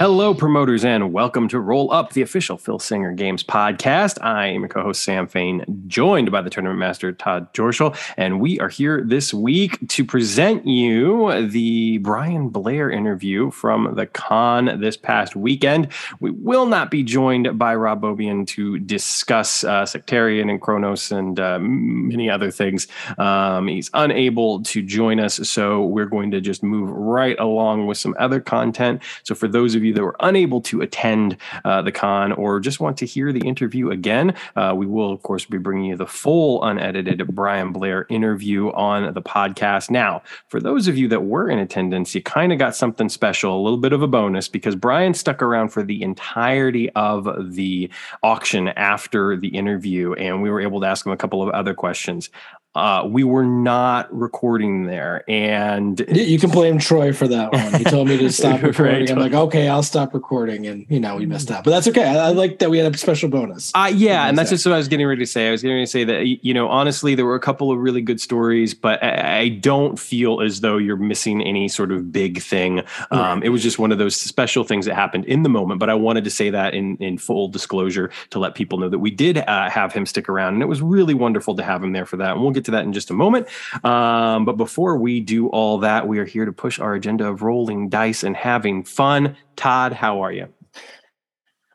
Hello, promoters, and welcome to Roll Up, the official Phil Singer Games podcast. I am your co host, Sam Fain, joined by the tournament master, Todd Dorschel, and we are here this week to present you the Brian Blair interview from the con this past weekend. We will not be joined by Rob Beaubien to discuss uh, Sectarian and Kronos and uh, many other things. Um, he's unable to join us, so we're going to just move right along with some other content. So, for those of you that were unable to attend uh, the con or just want to hear the interview again, uh, we will, of course, be bringing you the full unedited Brian Blair interview on the podcast. Now, for those of you that were in attendance, you kind of got something special, a little bit of a bonus, because Brian stuck around for the entirety of the auction after the interview, and we were able to ask him a couple of other questions uh, we were not recording there. And you can blame Troy for that one. He told me to stop recording. right. I'm like, okay, I'll stop recording. And, you know, we messed up. But that's okay. I, I like that we had a special bonus. Uh, yeah. And that's just what I was getting ready to say. I was getting ready to say that, you know, honestly, there were a couple of really good stories, but I, I don't feel as though you're missing any sort of big thing. Um, right. It was just one of those special things that happened in the moment. But I wanted to say that in, in full disclosure to let people know that we did uh, have him stick around. And it was really wonderful to have him there for that. And we'll get get to that in just a moment. Um, but before we do all that, we are here to push our agenda of rolling dice and having fun. Todd, how are you?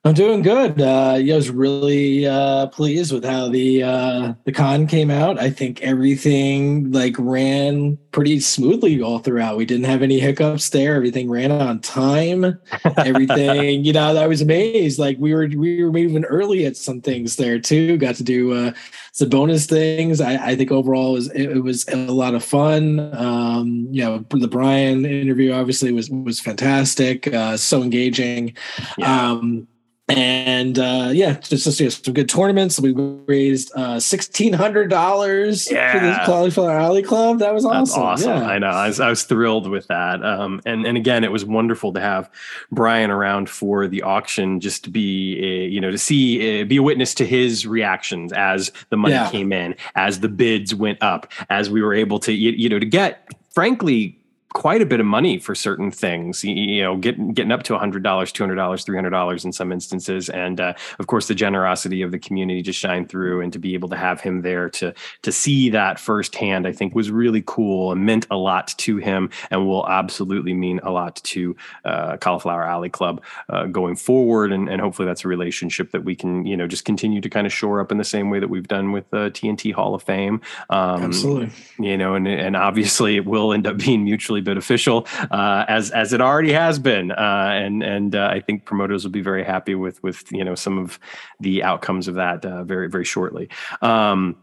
I'm doing good. Uh, yeah, I was really uh, pleased with how the uh, the con came out. I think everything like ran pretty smoothly all throughout. We didn't have any hiccups there. Everything ran on time. Everything, you know, I was amazed. Like we were we were moving early at some things there too. Got to do uh, some bonus things. I, I think overall it was it, was a lot of fun. Um, you know, the Brian interview obviously was was fantastic. Uh, so engaging. Yeah. Um, and uh, yeah, just, just you know, some good tournaments. We raised uh, sixteen hundred dollars yeah. for the Cauliflower Alley Club. That was awesome. awesome. Yeah. I know. I was, I was thrilled with that. Um, and and again, it was wonderful to have Brian around for the auction, just to be a, you know to see be a witness to his reactions as the money yeah. came in, as the bids went up, as we were able to you, you know to get frankly quite a bit of money for certain things, you know, getting getting up to $100, $200, $300 in some instances. And uh, of course, the generosity of the community to shine through and to be able to have him there to, to see that firsthand, I think was really cool and meant a lot to him and will absolutely mean a lot to uh, Cauliflower Alley Club uh, going forward. And, and hopefully that's a relationship that we can, you know, just continue to kind of shore up in the same way that we've done with the TNT Hall of Fame. Um, absolutely. You know, and, and obviously it will end up being mutually beneficial uh, as as it already has been, uh, and and uh, I think promoters will be very happy with with you know some of the outcomes of that uh, very very shortly. Um,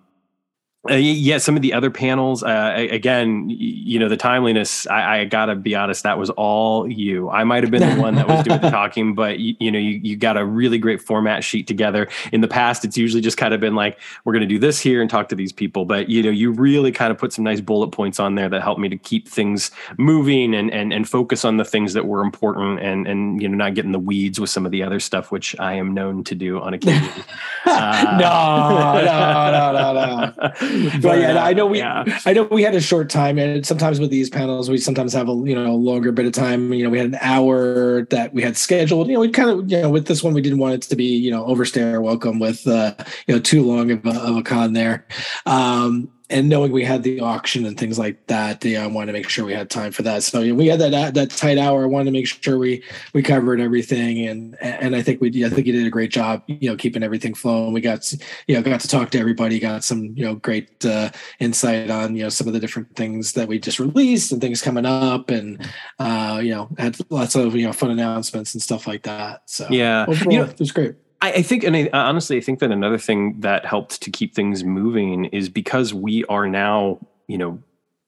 uh, yeah, some of the other panels, uh, again, you know, the timeliness. I, I, gotta be honest, that was all you. I might have been the one that was doing the talking, but you, you, know, you, you got a really great format sheet together. In the past, it's usually just kind of been like, we're going to do this here and talk to these people. But you know, you really kind of put some nice bullet points on there that helped me to keep things moving and and and focus on the things that were important and and you know, not get in the weeds with some of the other stuff, which I am known to do on occasion. uh, no, no, no, no, no. but yeah, uh, I know we yeah. I know we had a short time, and sometimes with these panels, we sometimes have a you know longer bit of time. You know, we had an hour that we had scheduled. You know, we kind of you know with this one, we didn't want it to be you know overstay our welcome with uh, you know too long of a, of a con there. Um, and knowing we had the auction and things like that, yeah, I wanted to make sure we had time for that. So know, we had that that tight hour. I wanted to make sure we we covered everything, and and I think we I think you did a great job, you know, keeping everything flowing. We got you know got to talk to everybody, got some you know great uh, insight on you know some of the different things that we just released and things coming up, and uh, you know had lots of you know fun announcements and stuff like that. So yeah, overall, you know, it was great. I, I think, and I, honestly, I think that another thing that helped to keep things moving is because we are now, you know,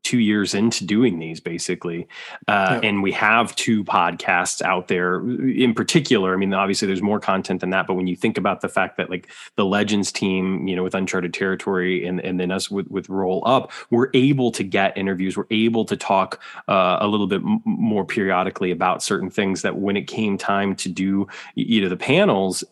two years into doing these basically uh, yeah. and we have two podcasts out there in particular i mean obviously there's more content than that but when you think about the fact that like the legends team you know with uncharted territory and, and then us with, with roll up we're able to get interviews we're able to talk uh, a little bit m- more periodically about certain things that when it came time to do you know the panels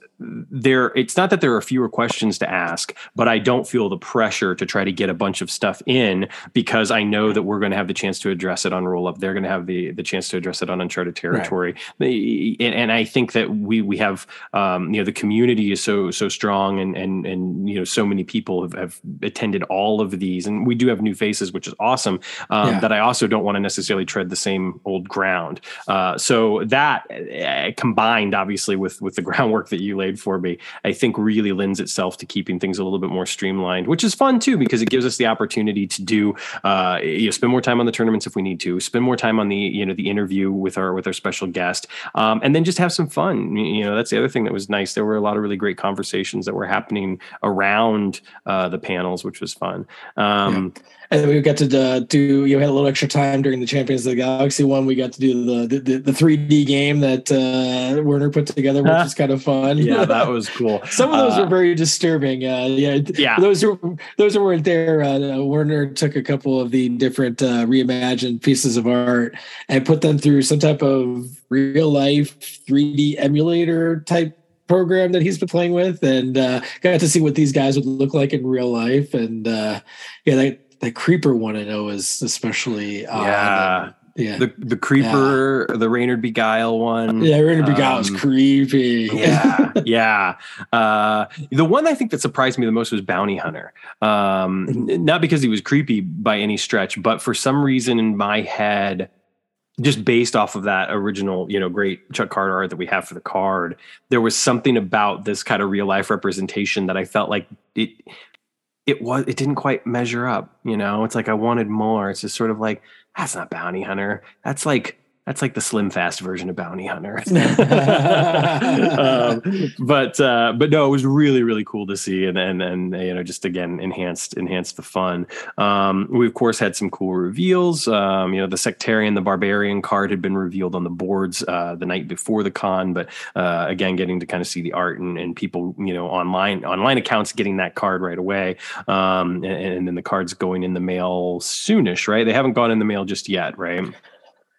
there it's not that there are fewer questions to ask but i don't feel the pressure to try to get a bunch of stuff in because i know that we're going to have the chance to address it on roll up they're going to have the the chance to address it on uncharted territory right. and, and, i think that we we have um, you know the community is so so strong and and and you know so many people have, have attended all of these and we do have new faces which is awesome um, yeah. that i also don't want to necessarily tread the same old ground uh, so that uh, combined obviously with with the groundwork that you laid for me, I think really lends itself to keeping things a little bit more streamlined, which is fun too because it gives us the opportunity to do uh, you know spend more time on the tournaments if we need to, spend more time on the you know the interview with our with our special guest, um, and then just have some fun. You know that's the other thing that was nice. There were a lot of really great conversations that were happening around uh, the panels, which was fun. Um, yeah and we got to uh, do you know, had a little extra time during the Champions of the Galaxy one. We got to do the the, the 3D game that uh, Werner put together, which is kind of fun. Yeah, that was cool. Some of those uh, were very disturbing. Uh, yeah, yeah. Those who those who weren't there, uh, Werner took a couple of the different uh, reimagined pieces of art and put them through some type of real life 3D emulator type program that he's been playing with and uh, got to see what these guys would look like in real life and uh, yeah that the creeper one I know is especially yeah. And, yeah. The the creeper, yeah. the Reynard Beguile one. Yeah, Reynard Beguile is um, creepy. Yeah, yeah. Uh, the one I think that surprised me the most was Bounty Hunter. Um, not because he was creepy by any stretch, but for some reason in my head, just based off of that original, you know, great Chuck Carter art that we have for the card, there was something about this kind of real life representation that I felt like it it was it didn't quite measure up you know? It's like i wanted more. It's just sort of like that's not bounty hunter. That's like that's like the slim fast version of bounty hunter. Um, but uh, but no it was really really cool to see and and and you know just again enhanced enhanced the fun. Um, we of course had some cool reveals. Um, you know the sectarian the barbarian card had been revealed on the boards uh, the night before the con but uh, again getting to kind of see the art and, and people you know online online accounts getting that card right away. Um, and, and then the cards going in the mail soonish right? They haven't gone in the mail just yet right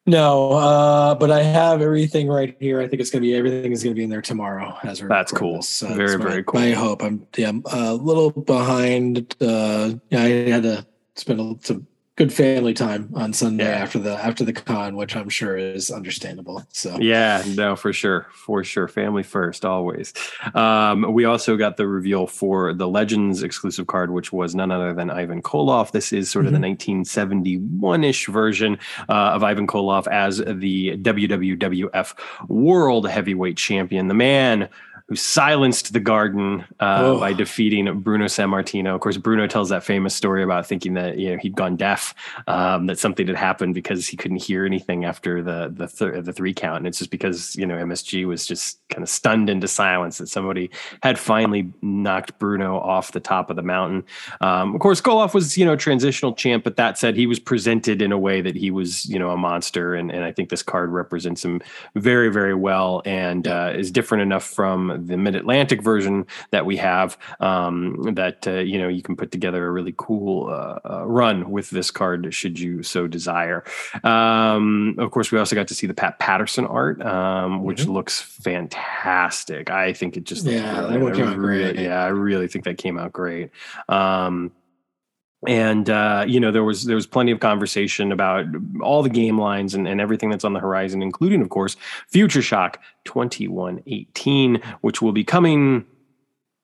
no, uh, but I have everything right here. I think it's gonna be everything is gonna be in there tomorrow. As we're that's cool. This. Uh, very very my, cool. I hope I'm yeah I'm a little behind. Uh, yeah, I had to spend some good family time on Sunday yeah. after the after the con, which I'm sure is understandable. So yeah, no, for sure, for sure, family first always. Um, we also got the reveal for the Legends exclusive card, which was none other than Ivan Koloff. This is sort of mm-hmm. the 1971ish version uh, of Ivan Koloff as the WWF World Heavyweight Champion, the man who silenced the garden uh, by defeating Bruno Sammartino. Of course, Bruno tells that famous story about thinking that you know he'd gone deaf, um, that something had happened because he couldn't hear anything after the the th- the three count, and it's just because you know MSG was just kind of stunned into silence that somebody had finally knocked Bruno off the top of the mountain. Um, of course, Koloff was you know transitional champ, but that said, he was presented in a way that he was you know a monster, and and I think this card represents him very very well and uh, is different enough from the Mid Atlantic version that we have. Um, that uh, you know you can put together a really cool uh, uh, run with this card should you so desire. Um, of course, we also got to see the Pat Patterson art, um, which mm-hmm. looks fantastic. I think it just yeah, really, really, yeah, I really think that came out great. Um, and uh, you know there was there was plenty of conversation about all the game lines and, and everything that's on the horizon including of course future shock 2118 which will be coming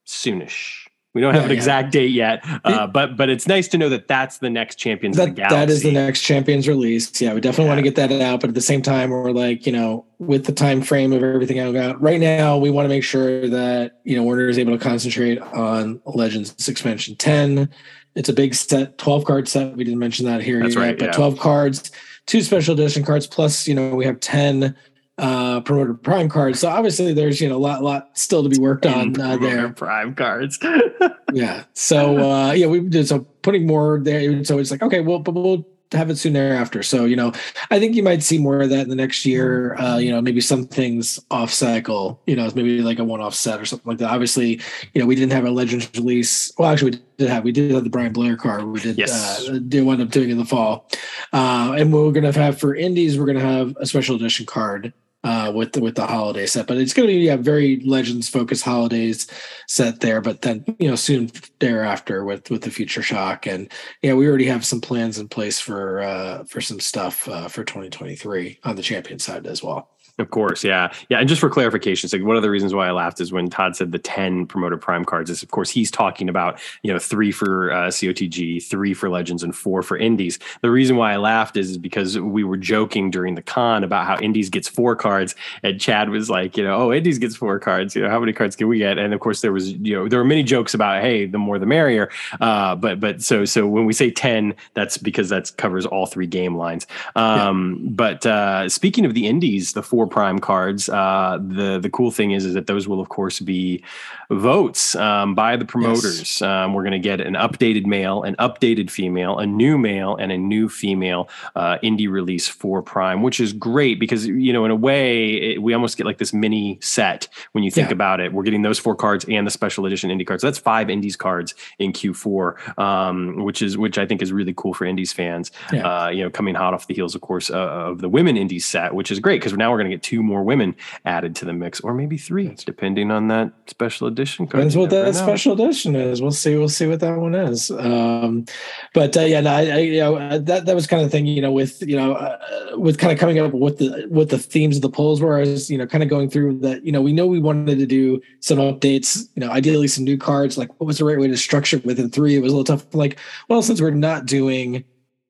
soonish we don't have yeah, an exact yeah. date yet, uh, but but it's nice to know that that's the next Champions that, of the Galaxy. That is the next Champions release. Yeah, we definitely yeah. want to get that out, but at the same time, we're like, you know, with the time frame of everything out right now, we want to make sure that you know Werner is able to concentrate on Legends expansion ten it's a big set, 12 card set. We didn't mention that here. That's yet, right. But yeah. 12 cards, two special edition cards, plus, you know, we have 10 uh promoter prime cards. So obviously there's, you know, a lot, lot still to be worked on uh, there. Prime cards. yeah. So uh yeah, we did so putting more there. So it's like, okay, well, but we'll have it soon thereafter. So, you know, I think you might see more of that in the next year. Uh, you know, maybe some things off cycle, you know, maybe like a one off set or something like that. Obviously, you know, we didn't have a Legends release. Well, actually, we did have, we did have the Brian Blair card. We did, yes. uh, did up doing in the fall. Uh, and we're going to have for indies, we're going to have a special edition card uh, with the with the holiday set. But it's going to be a very legends focused holidays set there. But then you know soon thereafter with with the Future Shock and yeah, we already have some plans in place for uh, for some stuff uh, for 2023 on the champion side as well. Of course, yeah, yeah. And just for clarification, so one of the reasons why I laughed is when Todd said the ten promoter prime cards is, of course, he's talking about you know three for uh, COTG, three for Legends, and four for Indies. The reason why I laughed is, because we were joking during the con about how Indies gets four cards, and Chad was like, you know, oh, Indies gets four cards. You know, how many cards can we get? And of course, there was you know there were many jokes about hey, the more the merrier. Uh, but but so so when we say ten, that's because that covers all three game lines. Um, yeah. But uh, speaking of the Indies, the four prime cards. Uh, the the cool thing is is that those will of course be votes um, by the promoters. Yes. Um, we're going to get an updated male, an updated female, a new male, and a new female uh, indie release for Prime, which is great because you know in a way it, we almost get like this mini set when you think yeah. about it. We're getting those four cards and the special edition indie cards. So that's five indies cards in Q4, um, which is which I think is really cool for indies fans. Yeah. Uh, you know, coming hot off the heels, of course, uh, of the women indies set, which is great because now we're going to get two more women added to the mix, or maybe three, that's depending on that special edition card. Depends what that know. special edition is. We'll see. We'll see what that one is. Um, but uh, yeah, no, I, I, you know uh, that that was kind of the thing. You know, with you know, uh, with kind of coming up with the with the themes of the polls, were. I was you know kind of going through that. You know, we know we wanted to do some updates. You know, ideally some new cards. Like, what was the right way to structure within three? It was a little tough. Like, well, since we're not doing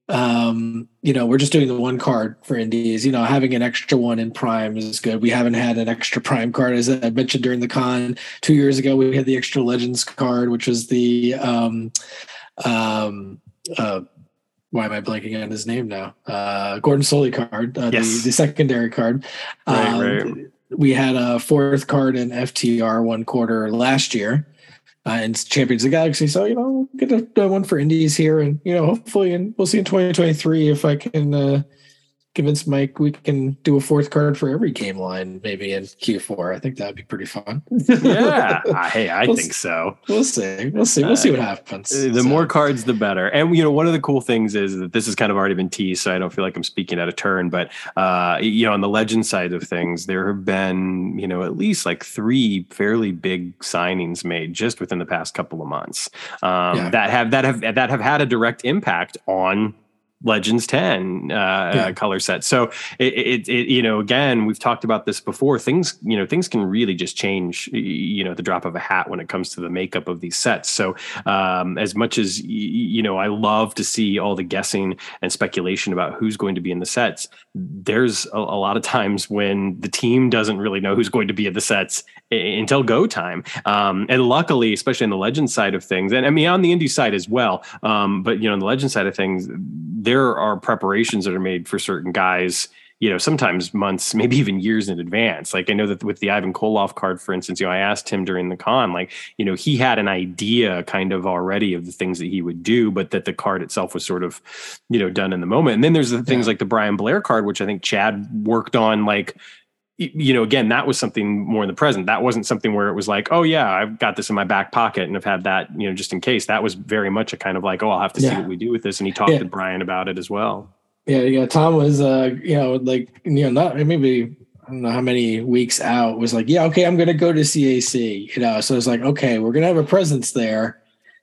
um, you know, we're just doing the one card for indies. You know, having an extra one in prime is good. We haven't had an extra prime card, as I mentioned during the con two years ago. We had the extra legends card, which was the um, um, uh, why am I blanking on his name now? Uh, Gordon Solie card, uh, yes. the, the secondary card. Right, um, right. We had a fourth card in FTR one quarter last year uh, and Champions of the Galaxy. So you know, get a, a, one for Indies here, and you know, hopefully, and we'll see in 2023 if I can uh, convince Mike we can do a fourth card for every game line, maybe in Q4. I think that'd be pretty fun. yeah, hey, I we'll think so. We'll see. We'll see. We'll see what happens. Uh, the so. more cards, the better. And you know, one of the cool things is that this has kind of already been teased, so I don't feel like I'm speaking out of turn. But uh, you know, on the legend side of things, there have been you know at least like three fairly big signings made just within the past couple of months um, yeah. that have that have that have had a direct impact on Legends 10 uh, yeah. color set. So it, it, it, you know, again, we've talked about this before. Things, you know, things can really just change, you know, the drop of a hat when it comes to the makeup of these sets. So um, as much as, you know, I love to see all the guessing and speculation about who's going to be in the sets, there's a, a lot of times when the team doesn't really know who's going to be in the sets until go time. Um, and luckily, especially on the legend side of things, and I mean, on the indie side as well, um, but, you know, on the legend side of things, there are preparations that are made for certain guys you know, sometimes months, maybe even years in advance. Like I know that with the Ivan Koloff card, for instance, you know, I asked him during the con, like, you know, he had an idea kind of already of the things that he would do, but that the card itself was sort of, you know, done in the moment. And then there's the things yeah. like the Brian Blair card, which I think Chad worked on like you know, again, that was something more in the present. That wasn't something where it was like, oh yeah, I've got this in my back pocket and I've had that, you know, just in case. That was very much a kind of like, oh, I'll have to yeah. see what we do with this. And he talked yeah. to Brian about it as well. Yeah, yeah. Tom was, uh, you know, like, you know, not maybe I don't know how many weeks out was like, yeah, okay, I'm going to go to CAC. You know, so it's like, okay, we're going to have a presence there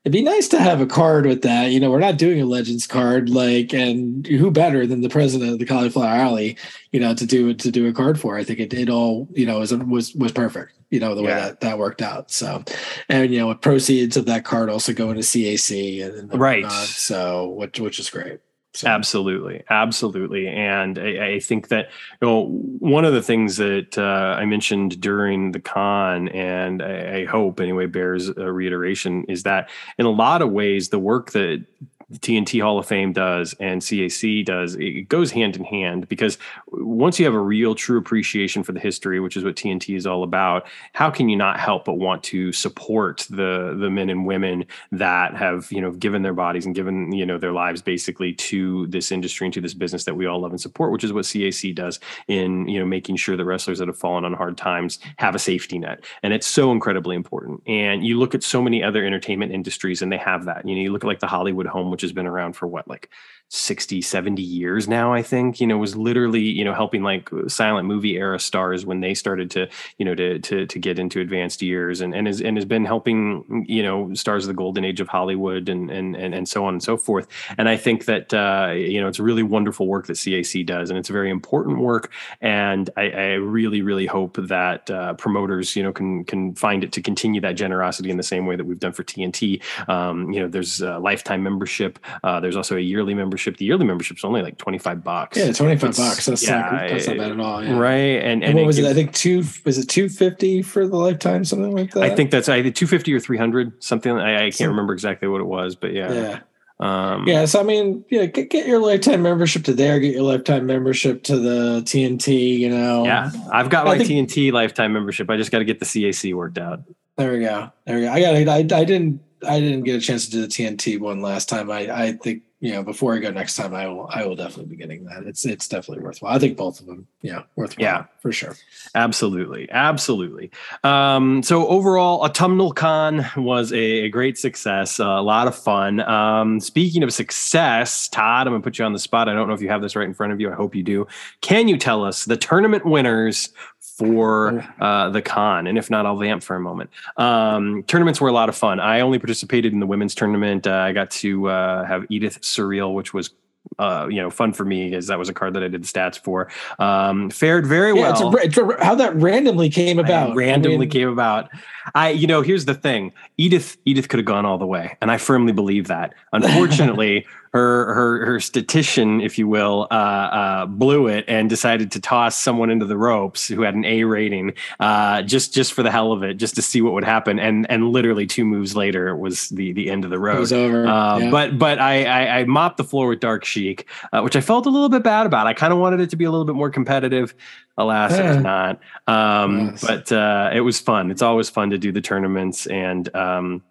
it'd be nice to have a card with that. You know, we're not doing a Legends card, like, and who better than the president of the Cauliflower Alley, you know, to do to do a card for? I think it, it all, you know, was was was perfect. You know, the way that that worked out. So, and you know, proceeds of that card also go into CAC and, and right. So, which which is great. So. Absolutely, absolutely, and I, I, think that you know one of the things that uh, I mentioned during the con, and I, I hope anyway bears a reiteration, is that in a lot of ways the work that TNT Hall of Fame does and CAC does, it goes hand in hand because once you have a real true appreciation for the history, which is what TNT is all about, how can you not help but want to support the the men and women that have, you know, given their bodies and given, you know, their lives basically to this industry and to this business that we all love and support, which is what CAC does in, you know, making sure that wrestlers that have fallen on hard times have a safety net. And it's so incredibly important. And you look at so many other entertainment industries and they have that. You know, you look at like the Hollywood home which has been around for what like 60 70 years now i think you know was literally you know helping like silent movie era stars when they started to you know to to, to get into advanced years and and has, and has been helping you know stars of the golden age of hollywood and and and, and so on and so forth. And i think that uh, you know it's really wonderful work that cac does and it's very important work and i, I really really hope that uh, promoters you know can can find it to continue that generosity in the same way that we've done for tnt um, you know there's lifetime membership uh, there's also a yearly membership membership, the yearly membership's only like 25 bucks. Yeah, 25 it's, bucks. That's, yeah, like, that's not bad at all. Yeah. Right. And, and, and what was it, I think two, was it 250 for the lifetime, something like that? I think that's either 250 or 300, something. I, I can't remember exactly what it was, but yeah. Yeah. Um, yeah, so I mean, yeah, get, get, your lifetime membership to there, get your lifetime membership to the TNT, you know. Yeah, I've got my think, TNT lifetime membership. I just got to get the CAC worked out. There we go. There we go. I got. I, I didn't. I didn't get a chance to do the TNT one last time. I I think you know, before I go next time, I will I will definitely be getting that. It's it's definitely worthwhile. I think both of them, yeah, worthwhile. Yeah, for sure. Absolutely, absolutely. Um, so overall, Autumnal Con was a, a great success, uh, a lot of fun. Um, speaking of success, Todd, I'm gonna put you on the spot. I don't know if you have this right in front of you. I hope you do. Can you tell us the tournament winners for uh, the con. And if not, I'll vamp for a moment. Um, tournaments were a lot of fun. I only participated in the women's tournament. Uh, I got to uh, have Edith Surreal, which was uh, you know, fun for me because that was a card that I did the stats for. Um, fared very yeah, well. It's a, it's a, how that randomly came about. I randomly I mean, came about. I, you know, here's the thing. Edith, Edith could have gone all the way, and I firmly believe that. Unfortunately, her her her statistician, if you will, uh, uh, blew it and decided to toss someone into the ropes who had an A rating, uh, just just for the hell of it, just to see what would happen. And and literally two moves later it was the the end of the road. It was over. Uh, yeah. But but I, I, I mopped the floor with Dark Sheik, uh, which I felt a little bit bad about. I kind of wanted it to be a little bit more competitive. Alas, yeah. it was not. Um, yes. But uh, it was fun. It's always fun to do the tournaments and. Um,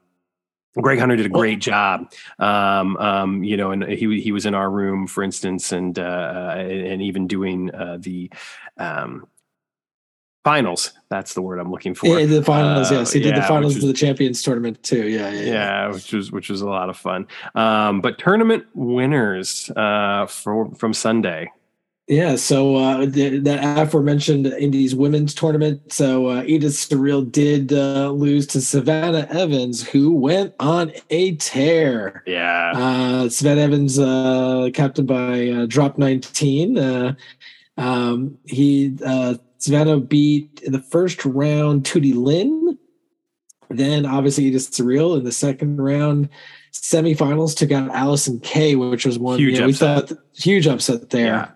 Greg Hunter did a great job, um, um, you know, and he he was in our room, for instance, and uh, and even doing uh, the um, finals. That's the word I'm looking for. Yeah, the finals. Uh, yes, he did the finals was, of the Champions Tournament too. Yeah, yeah, yeah, yeah, which was which was a lot of fun. Um, but tournament winners uh, for from Sunday. Yeah, so uh, the, that aforementioned Indies women's tournament. So uh, Edith Surreal did uh, lose to Savannah Evans, who went on a tear. Yeah, uh, Savannah Evans, uh, captained by uh, Drop 19. Uh, um, he uh, Savannah beat in the first round Tootie Lynn. Then obviously Edith Surreal in the second round semifinals took out Allison Kay, which was one huge you know, upset. we thought huge upset there.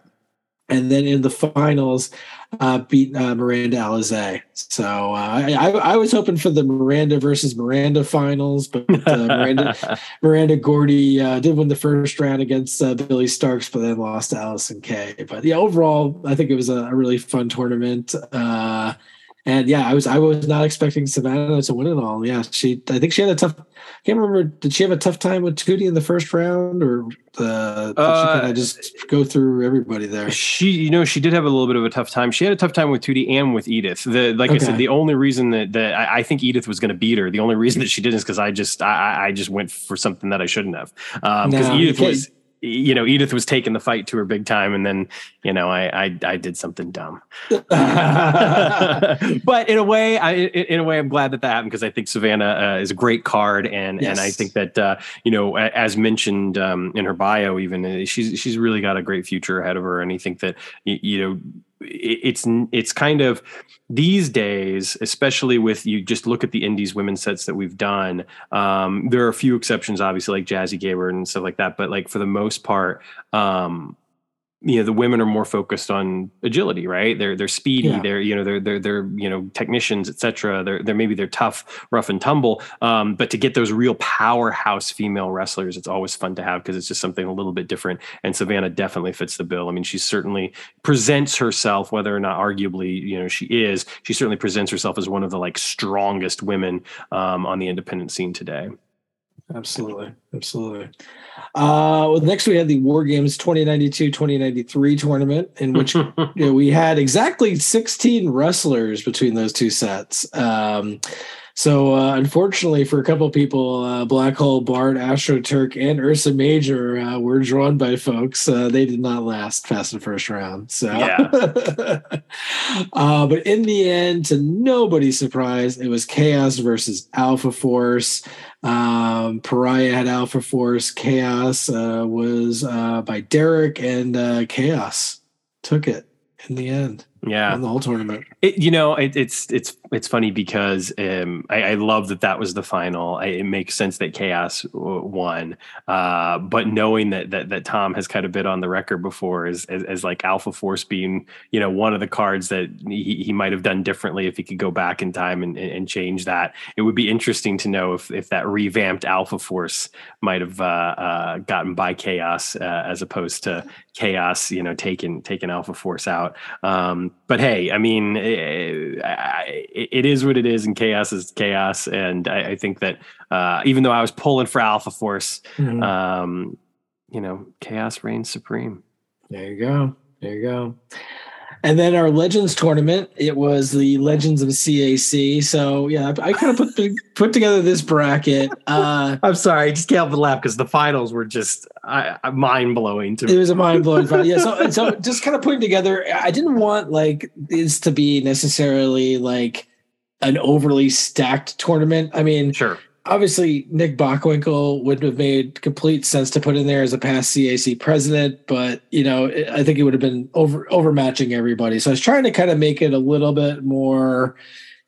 And then in the finals uh, beat uh, Miranda Alizé. So uh, I, I, was hoping for the Miranda versus Miranda finals, but uh, Miranda Miranda Gordy uh, did win the first round against uh, Billie Starkz, but then lost to Allison Kay. But yeah, overall, I think it was a, a really fun tournament. and yeah, I was I was not expecting Savannah to win it all. Yeah, she I think she had a tough can't remember. Did she have a tough time with Tootie in the first round, or uh, did uh, she kind of just go through everybody there? She, you know, she did have a little bit of a tough time. She had a tough time with Tootie and with Edith. The like okay. I said, the only reason that that I, I think Edith was going to beat her, the only reason that she didn't is because I just I, I just went for something that I shouldn't have. Because um, no, Edith was you know, Edith was taking the fight to her big time, and then you know, I I, I did something dumb. but in a way, I in a way, I'm glad that that happened because I think Savannah uh, is a great card, and yes. and I think that uh, you know, as mentioned um, in her bio, even uh, she's she's really got a great future ahead of her, and I think that you, you know it's it's kind of these days, especially with you just look at the indies women's sets that we've done. Um, there are a few exceptions, obviously, like Jazzy Gabert and stuff like that. But like for the most part, um, you know the women are more focused on agility right? They're they're speedy yeah. they're you know they're they're they're you know technicians etc they're they're maybe they're tough rough and tumble. Um, but to get those real powerhouse female wrestlers it's always fun to have because it's just something a little bit different. And savannah definitely fits the bill. I mean she certainly presents herself whether or not arguably you know she is she certainly presents herself as one of the like strongest women um, on the independent scene today Absolutely. Absolutely. Uh, well, next we had the War Games 2092 2093 tournament, in which you know, we had exactly 16 wrestlers between those two sets. Um, So uh, unfortunately for a couple people, uh, Black Hole Bart, Astro Turk, and Ursa Major uh, were drawn by folks. Uh, they did not last past the first round. So, yeah. Uh, but in the end, to nobody's surprise, it was Chaos versus Alpha Force. Um, Pariah had Alpha Force. Chaos uh, was by Derek, and Chaos took it in the end. Yeah, in the whole tournament. It, you know, it, it's it's it's funny because um, I, I, love that that was the final. I, it makes sense that Chaos won, uh, but knowing that that that Tom has kind of been on the record before as, as, as like Alpha Force being you know one of the cards that he, he might have done differently if he could go back in time and, and change that. It would be interesting to know if if that revamped Alpha Force might have uh, uh, gotten by Chaos uh, as opposed to Chaos, you know, taking taking Alpha Force out. Um, but hey, I mean, it, it is what it is, and chaos is chaos. And I, I think that uh, even though I was pulling for Alpha Force, mm-hmm. um, you know, chaos reigns supreme. There you go. There you go. And then our Legends tournament, it was the Legends of CAC. So yeah, I, I kind of put the, put together this bracket. Uh, I'm sorry, I just can't help but laugh because the finals were just mind blowing to me. It was a mind blowing final. Yeah, so so just kind of putting together. I didn't want like this to be necessarily like an overly stacked tournament. I mean, sure obviously Nick Bockwinkel would have made complete sense to put in there as a past CAC president, but you know, I think it would have been over overmatching everybody. So I was trying to kind of make it a little bit more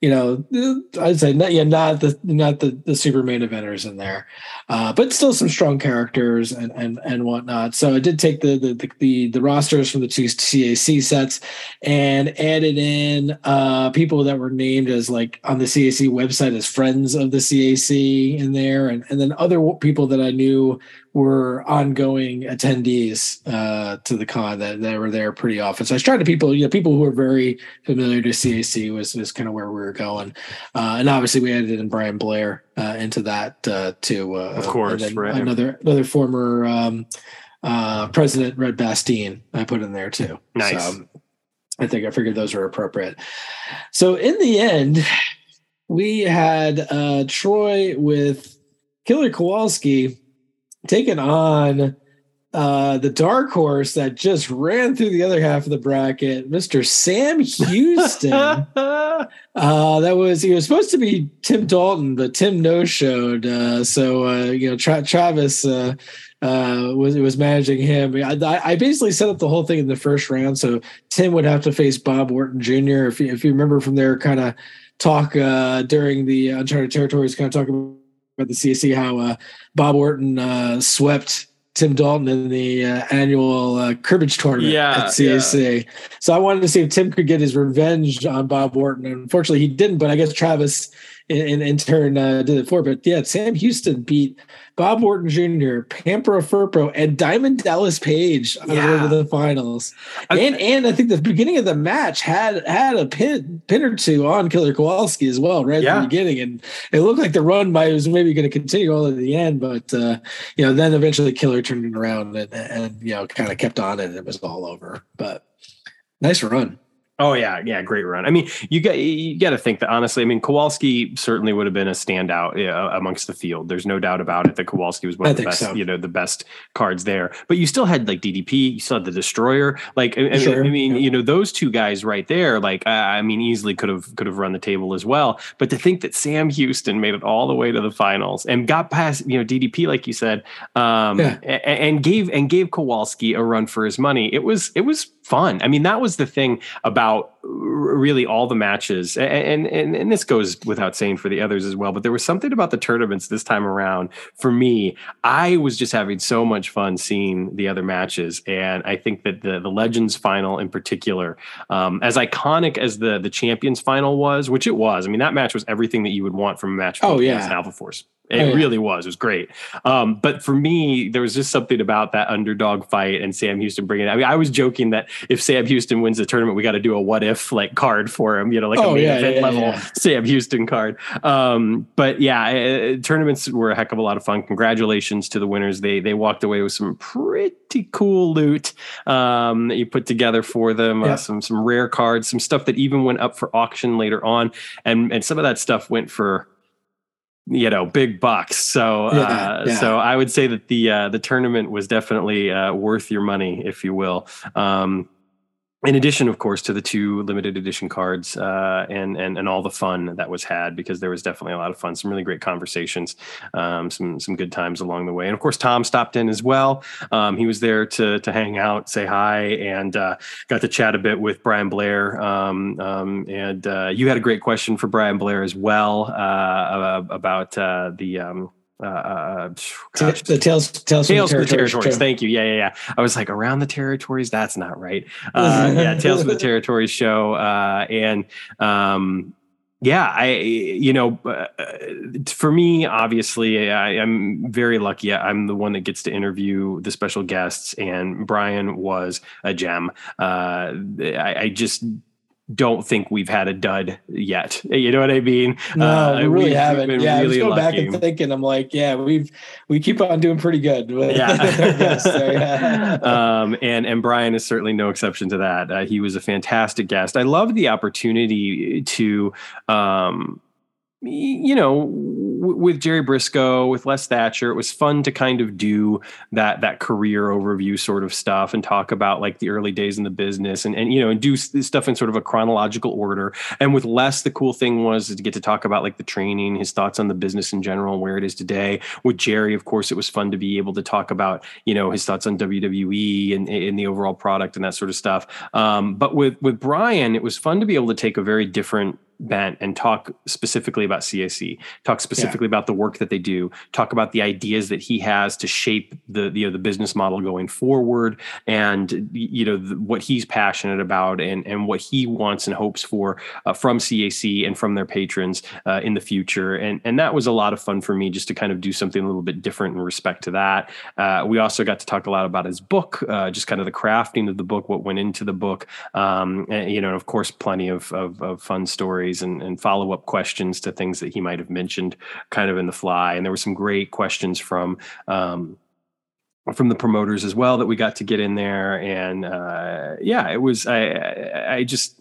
you know, I'd say not yeah, not the not the the super main eventers in there, uh, but still some strong characters and and and whatnot. So I did take the the the, the rosters from the two CAC sets and added in uh, people that were named as like on the CAC website as friends of the CAC in there, and and then other people that I knew were ongoing attendees uh, to the con that, that were there pretty often. So I was trying to people, you know, people who are very familiar to CAC was was kind of where we were going, uh, and obviously we added in Brian Blair uh, into that uh, too. Uh, of course, right. another another former um, uh, president, Red Bastien, I put in there too. Nice. So, I think I figured those were appropriate. So in the end, we had Troy with Killer Kowalski taking on uh, the dark horse that just ran through the other half of the bracket, Mr. Sam Houston. uh, that was he was supposed to be Tim Dalton, but Tim no showed. Uh, so uh, you know, Tra- Travis uh, uh, was was managing him. I, I, basically set up the whole thing in the first round, so Tim would have to face Bob Orton Jr. If you, if you remember from their kind of talk during the Uncharted Territories, kind of talking about the CAC how uh, Bob Orton uh, swept Tim Dalton in the uh, annual uh, cribbage tournament yeah, at CAC. Yeah. So I wanted to see if Tim could get his revenge on Bob Orton. Unfortunately, he didn't. But I guess Travis, in, turn, uh, did it for. But yeah, Sam Houston beat Bob Orton Jr., Pampero Firpo, and Diamond Dallas Page on yeah. the finals. And and I think the beginning of the match had had a pin pin or two on Killer Kowalski as well, right yeah. at the beginning. And it looked like the run by was maybe going to continue all at the end, but uh, you know, then eventually Killer turned it around and, and you know, kind of kept on it and it was all over. But nice run. Oh yeah, yeah, great run. I mean, you got you got to think that honestly. I mean, Kowalski certainly would have been a standout uh, amongst the field. There's no doubt about it that Kowalski was one of the best, so. you know, the best cards there. But you still had like DDP, you still had the Destroyer. Like, I, sure. I mean, yeah. you know, those two guys right there. Like, I mean, easily could have could have run the table as well. But to think that Sam Houston made it all the way to the finals and got past, you know, DDP, like you said, um, yeah. and, and gave and gave Kowalski a run for his money. It was it was fun. I mean, that was the thing about really all the matches, and, and and this goes without saying for the others as well. But there was something about the tournaments this time around. For me, I was just having so much fun seeing the other matches, and I think that the the Legends final in particular, um, as iconic as the the Champions final was, which it was. I mean, that match was everything that you would want from a match. Oh yeah, Alpha Force. It oh, yeah. really was. It was great. Um, but for me, there was just something about that underdog fight and Sam Houston bringing it. I mean, I was joking that if Sam Houston wins the tournament, we got to do a what if like card for him, you know, like oh, a main yeah, event yeah, level Sam Houston card. Um, but yeah, uh, tournaments were a heck of a lot of fun. Congratulations to the winners. They they walked away with some pretty cool loot um, that you put together for them. Uh, some some rare cards, some stuff that even went up for auction later on, and and some of that stuff went for you know big bucks so yeah, uh, yeah. so i would say that the uh, the tournament was definitely uh, worth your money if you will um, in addition, of course, to the two limited edition cards uh, and and and all the fun that was had, because there was definitely a lot of fun, some really great conversations, um, some some good times along the way, and of course, Tom stopped in as well. Um, he was there to to hang out, say hi, and uh, got to chat a bit with Brian Blair. Um, um and uh, you had a great question for Brian Blair as well uh, about uh, the um, uh, uh gosh. the tales tales, tales from the territories. territories. Thank you. Yeah, yeah, yeah. I was like around the territories. That's not right. Uh, yeah, tales from the territories show, uh, and um, yeah, I you know, uh, for me, obviously, I, am very lucky. I'm the one that gets to interview the special guests, and Brian was a gem. Uh, I, I just don't think we've had a dud yet. You know what I mean? No, uh, we really haven't. Yeah, really I was going lucky. back and thinking, I'm like, yeah, we've we keep on doing pretty good. yeah. so, yeah. um, and and Brian is certainly no exception to that. Uh, he was a fantastic guest. I love the opportunity to. Um, you know, with Jerry Brisco, with Les Thatcher, it was fun to kind of do that that career overview sort of stuff and talk about like the early days in the business and and you know and do stuff in sort of a chronological order. And with Les, the cool thing was to get to talk about like the training, his thoughts on the business in general, where it is today. With Jerry, of course, it was fun to be able to talk about you know his thoughts on WWE and in the overall product and that sort of stuff. Um, but with with Brian, it was fun to be able to take a very different bent and talk specifically about CAC, talk specifically yeah. about the work that they do, talk about the ideas that he has to shape the you know the business model going forward, and you know the, what he's passionate about and and what he wants and hopes for uh, from CAC and from their patrons uh, in the future. And and that was a lot of fun for me just to kind of do something a little bit different in respect to that. Uh, we also got to talk a lot about his book, uh, just kind of the crafting of the book, what went into the book, um, and, you know, and of course, plenty of, of, of fun stories and, and follow up questions to things that he might have mentioned kind of in the fly. And there were some great questions from, um, from the promoters as well that we got to get in there. And uh, yeah, it was, I, I just,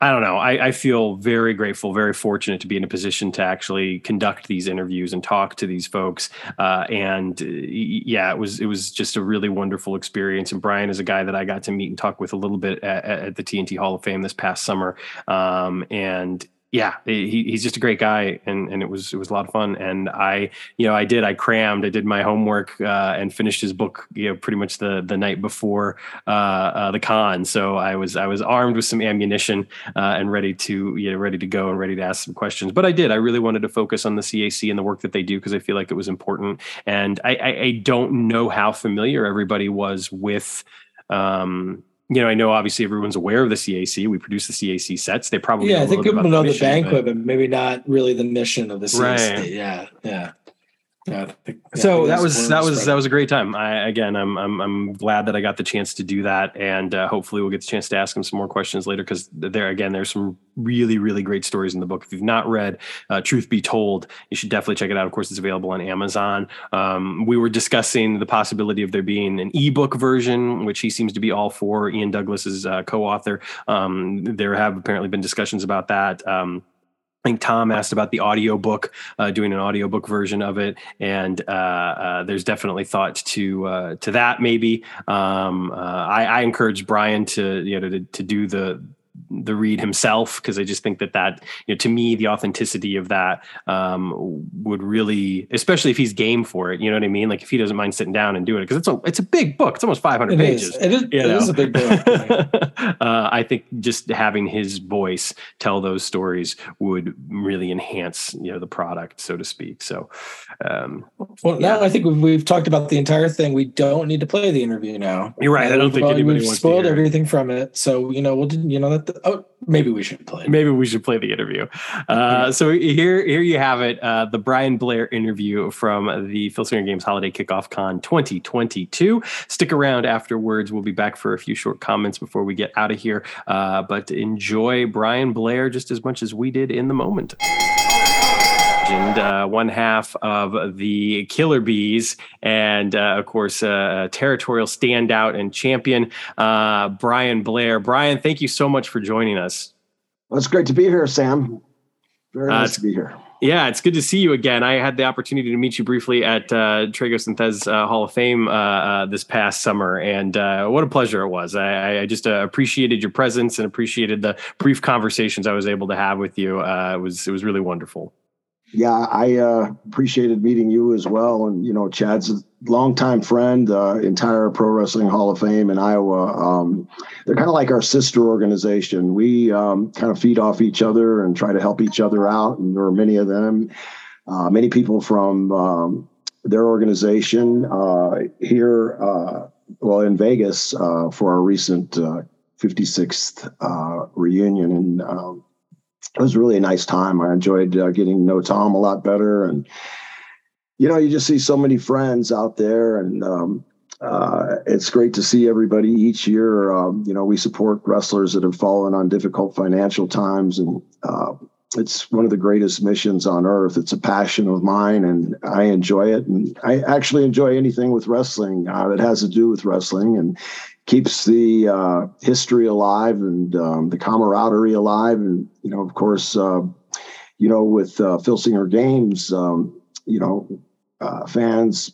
I don't know. I, I, feel very grateful, very fortunate to be in a position to actually conduct these interviews and talk to these folks. Uh, and uh, yeah, it was it was just a really wonderful experience. And Brian is a guy that I got to meet and talk with a little bit at, at the TNT Hall of Fame this past summer. Um, and yeah, he, he's just a great guy, and and it was it was a lot of fun. And I, you know, I did I crammed, I did my homework, uh, and finished his book, you know, pretty much the the night before uh, uh, the con. So I was I was armed with some ammunition uh, and ready to you know ready to go and ready to ask some questions. But I did. I really wanted to focus on the CAC and the work that they do because I feel like it was important. And I, I, I don't know how familiar everybody was with. Um, you know, I know obviously everyone's aware of the CAC. We produce the CAC sets. They probably yeah, I think people know the, banquet, but, but, maybe not really the mission of the CAC. Right. Yeah, yeah. Yeah, so that was that was that was a great time. I again, I'm I'm I'm glad that I got the chance to do that, and uh, hopefully we'll get the chance to ask him some more questions later because there again, there's some really really great stories in the book. If you've not read uh, Truth Be Told, you should definitely check it out. Of course, it's available on Amazon. Um, we were discussing the possibility of there being an ebook version, which he seems to be all for. Ian Douglas is uh, co-author. Um, there have apparently been discussions about that. Um, I think Tom asked about the audiobook, uh, doing an audiobook version of it, and uh, uh, there's definitely thought to uh, to that. Maybe um, uh, I, I encourage Brian to you know to, to do the the read himself because I just think that that you know to me the authenticity of that um, would really especially if he's game for it you know what I mean? Like if he doesn't mind sitting down and doing it because it's a it's a big book it's almost 500 it pages is. it is it is a big book uh, I think just having his voice tell those stories would really enhance you know the product so to speak so um, well yeah. now I think we've, we've, talked about the entire thing. We don't need to play the interview now. You're right I don't think anybody we've spoiled everything from it so you know we'll you know that oh, maybe we should play. Maybe we should play the interview. Uh, so here, here you have it, uh, the Brian Blair interview from the Phil Singer Games Holiday Kickoff Con 2022. Stick around afterwards. We'll be back for a few short comments before we get out of here. Uh, but enjoy Brian Blair just as much as we did in the moment legend, uh, one half of the Killer Bees, and uh, of course, uh, territorial standout and champion, uh, Brian Blair. Brian, thank you so much for joining us. Well, it's great to be here, Sam. Very nice uh, to be here. Yeah, it's good to see you again. I had the opportunity to meet you briefly at uh, Tragos and Thesz uh, Hall of Fame uh, uh this past summer, and uh, what a pleasure it was. I, I just uh, appreciated your presence and appreciated the brief conversations I was able to have with you. it was it was really wonderful yeah, I uh, appreciated meeting you as well. And, you know, Chad's a longtime friend, uh, entire Pro Wrestling Hall of Fame in Iowa. Um, they're kind of like our sister organization. We um, kind of feed off each other and try to help each other out. And there are many of them, uh, many people from um, their organization uh, here, uh, well, in Vegas uh, for our recent 56th reunion. And, um, it was really a nice time. I enjoyed uh, getting to know Tom a lot better, and you know, you just see so many friends out there, and um, uh, it's great to see everybody each year. Um, you know, we support wrestlers that have fallen on difficult financial times, and uh, it's one of the greatest missions on earth. It's a passion of mine, and I enjoy it. And I actually enjoy anything with wrestling uh, that has to do with wrestling. And keeps the uh, history alive and um, the camaraderie alive. And, you know, of course, uh, you know, with uh, Filsinger Games, um, you know, uh, fans,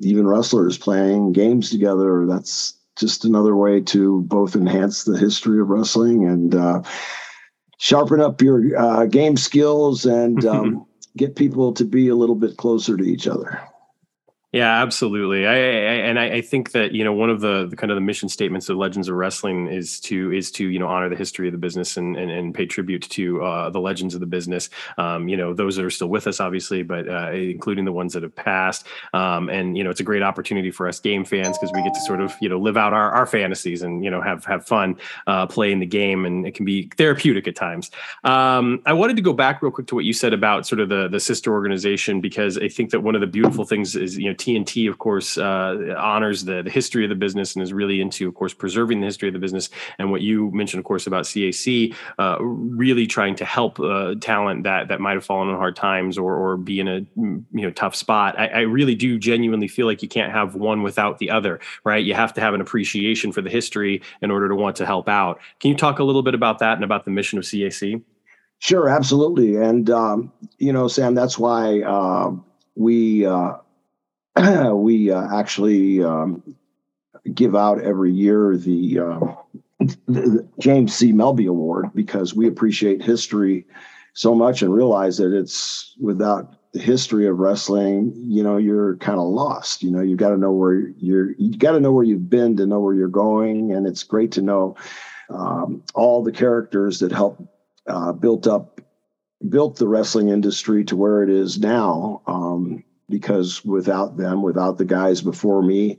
even wrestlers playing games together, that's just another way to both enhance the history of wrestling and uh, sharpen up your uh, game skills and um, get people to be a little bit closer to each other. Yeah, absolutely. I, I and I, I, think that you know one of the, the, kind of the mission statements of Legends of Wrestling is to is to you know honor the history of the business and and, and pay tribute to uh, the legends of the business. Um, you know those that are still with us, obviously, but uh, including the ones that have passed. Um, and you know it's a great opportunity for us game fans because we get to sort of you know live out our, our fantasies and you know have have fun uh, playing the game, and it can be therapeutic at times. Um, I wanted to go back real quick to what you said about sort of the the sister organization because I think that one of the beautiful things is you know TNT, of course, uh, honors the, the history of the business and is really into, of course, preserving the history of the business. And what you mentioned, of course, about CAC, uh, really trying to help uh, talent that that might have fallen on hard times or or be in a you know tough spot. I, I really do genuinely feel like you can't have one without the other, right? You have to have an appreciation for the history in order to want to help out. Can you talk a little bit about that and about the mission of CAC? Sure, absolutely. And, um, you know, Sam, that's why uh, we uh, we uh, actually um, give out every year the, uh, the, James C. Melby Award because we appreciate history so much and realize that it's without the history of wrestling, you know, you're kind of lost. You know, you got to know where you're, you got to know where you've been to know where you're going. And it's great to know um, all the characters that help uh, built up, built the wrestling industry to where it is now. Um, because without them, without the guys before me,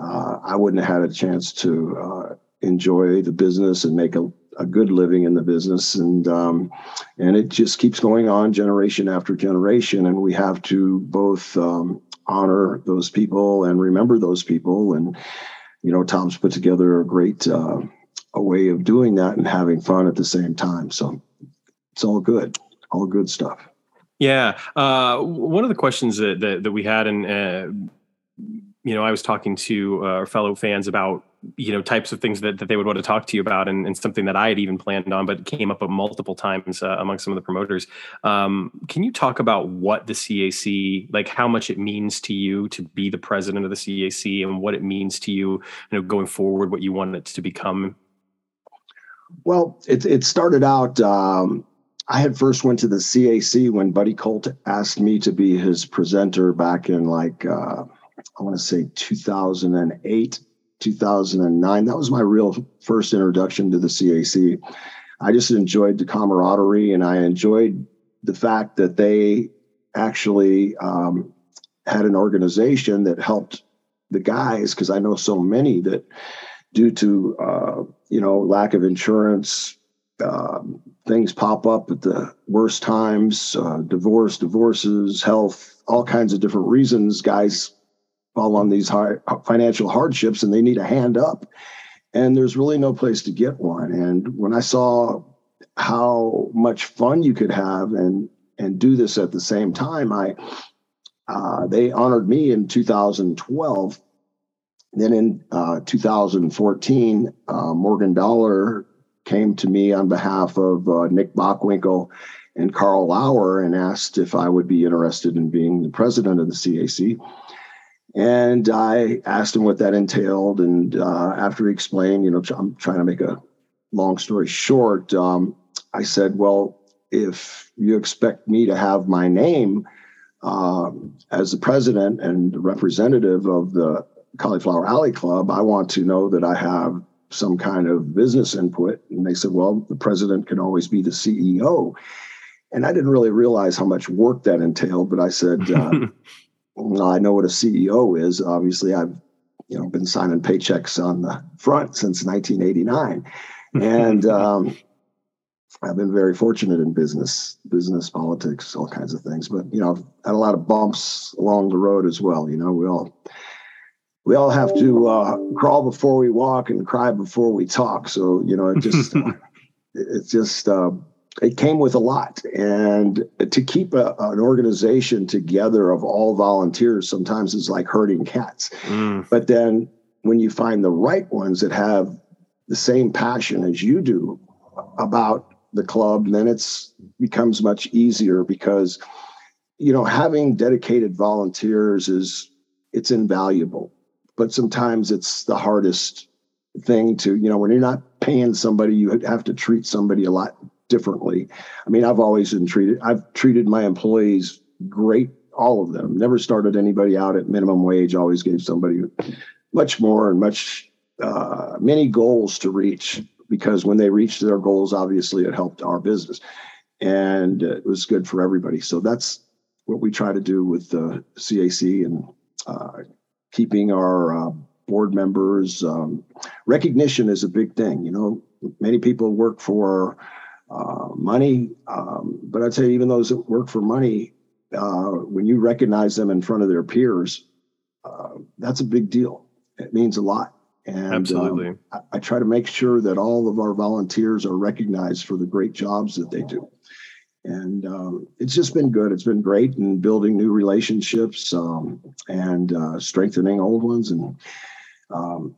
uh, I wouldn't have had a chance to uh, enjoy the business and make a, a, good living in the business. And um, and it just keeps going on generation after generation, and we have to both um, honor those people and remember those people. And you know, Tom's put together a great uh, a way of doing that and having fun at the same time. So it's all good, all good stuff. Yeah, uh, one of the questions that that, that we had, and uh, you know, I was talking to uh, our fellow fans about you know types of things that, that they would want to talk to you about, and, and something that I had even planned on, but came up multiple times uh, among some of the promoters. Um, can you talk about what the CAC, like how much it means to you to be the president of the CAC, and what it means to you, you know, going forward, what you want it to become? Well, it it started out. Um, I had first went to the CAC when Buddy Colt asked me to be his presenter back in like uh, I want to say 2008, 2009. That was my real first introduction to the CAC. I just enjoyed the camaraderie and I enjoyed the fact that they actually um, had an organization that helped the guys because I know so many that due to uh, you know lack of insurance um, things pop up at the worst times uh, divorce divorces health all kinds of different reasons. Guys fall on these high, financial hardships and they need a hand up. And there's really no place to get one. And when i saw how much fun you could have and and do this at the same time i uh, they honored me in 2012 then in uh, 2014 uh, morgan dollar came to me on behalf of uh, Nick Bockwinkel and Karl Lauer and asked if I would be interested in being the president of the CAC. And I asked him what that entailed. And uh, after he explained, you know, I'm trying to make a long story short, um, I said, well, if you expect me to have my name uh, as the president and representative of the Cauliflower Alley Club, I want to know that I have some kind of business input. And they said, well, the president can always be the CEO. And I didn't really realize how much work that entailed, but I said, uh, well, I know what a CEO is. Obviously, I've you know been signing paychecks on the front since 1989, and um, I've been very fortunate in business, business, politics, all kinds of things. But you know, I've had a lot of bumps along the road as well. You know, we all we all have to uh, crawl before we walk and cry before we talk. So you know, it just it just uh, it came with a lot, and to keep a, an organization together of all volunteers sometimes is like herding cats. Mm. But then when you find the right ones that have the same passion as you do about the club, then it's becomes much easier because you know having dedicated volunteers is it's invaluable but sometimes it's the hardest thing to you know when you're not paying somebody you have to treat somebody a lot differently. I mean i've always been treated i've treated my employees great all of them. Never started anybody out at minimum wage always gave somebody much more and much uh, many goals to reach because when they reached their goals obviously it helped our business. And it was good for everybody. So that's what we try to do with the cac and uh, keeping our uh, board members. Um, recognition is a big thing. You know, many people work for uh, money, um, but I'd say even those that work for money, uh, when you recognize them in front of their peers, uh, that's a big deal. It means a lot. And Absolutely. Um, I, I try to make sure that all of our volunteers are recognized for the great jobs that they do and um, it's just been good. It's been great and building new relationships um, and uh, strengthening old ones, and um,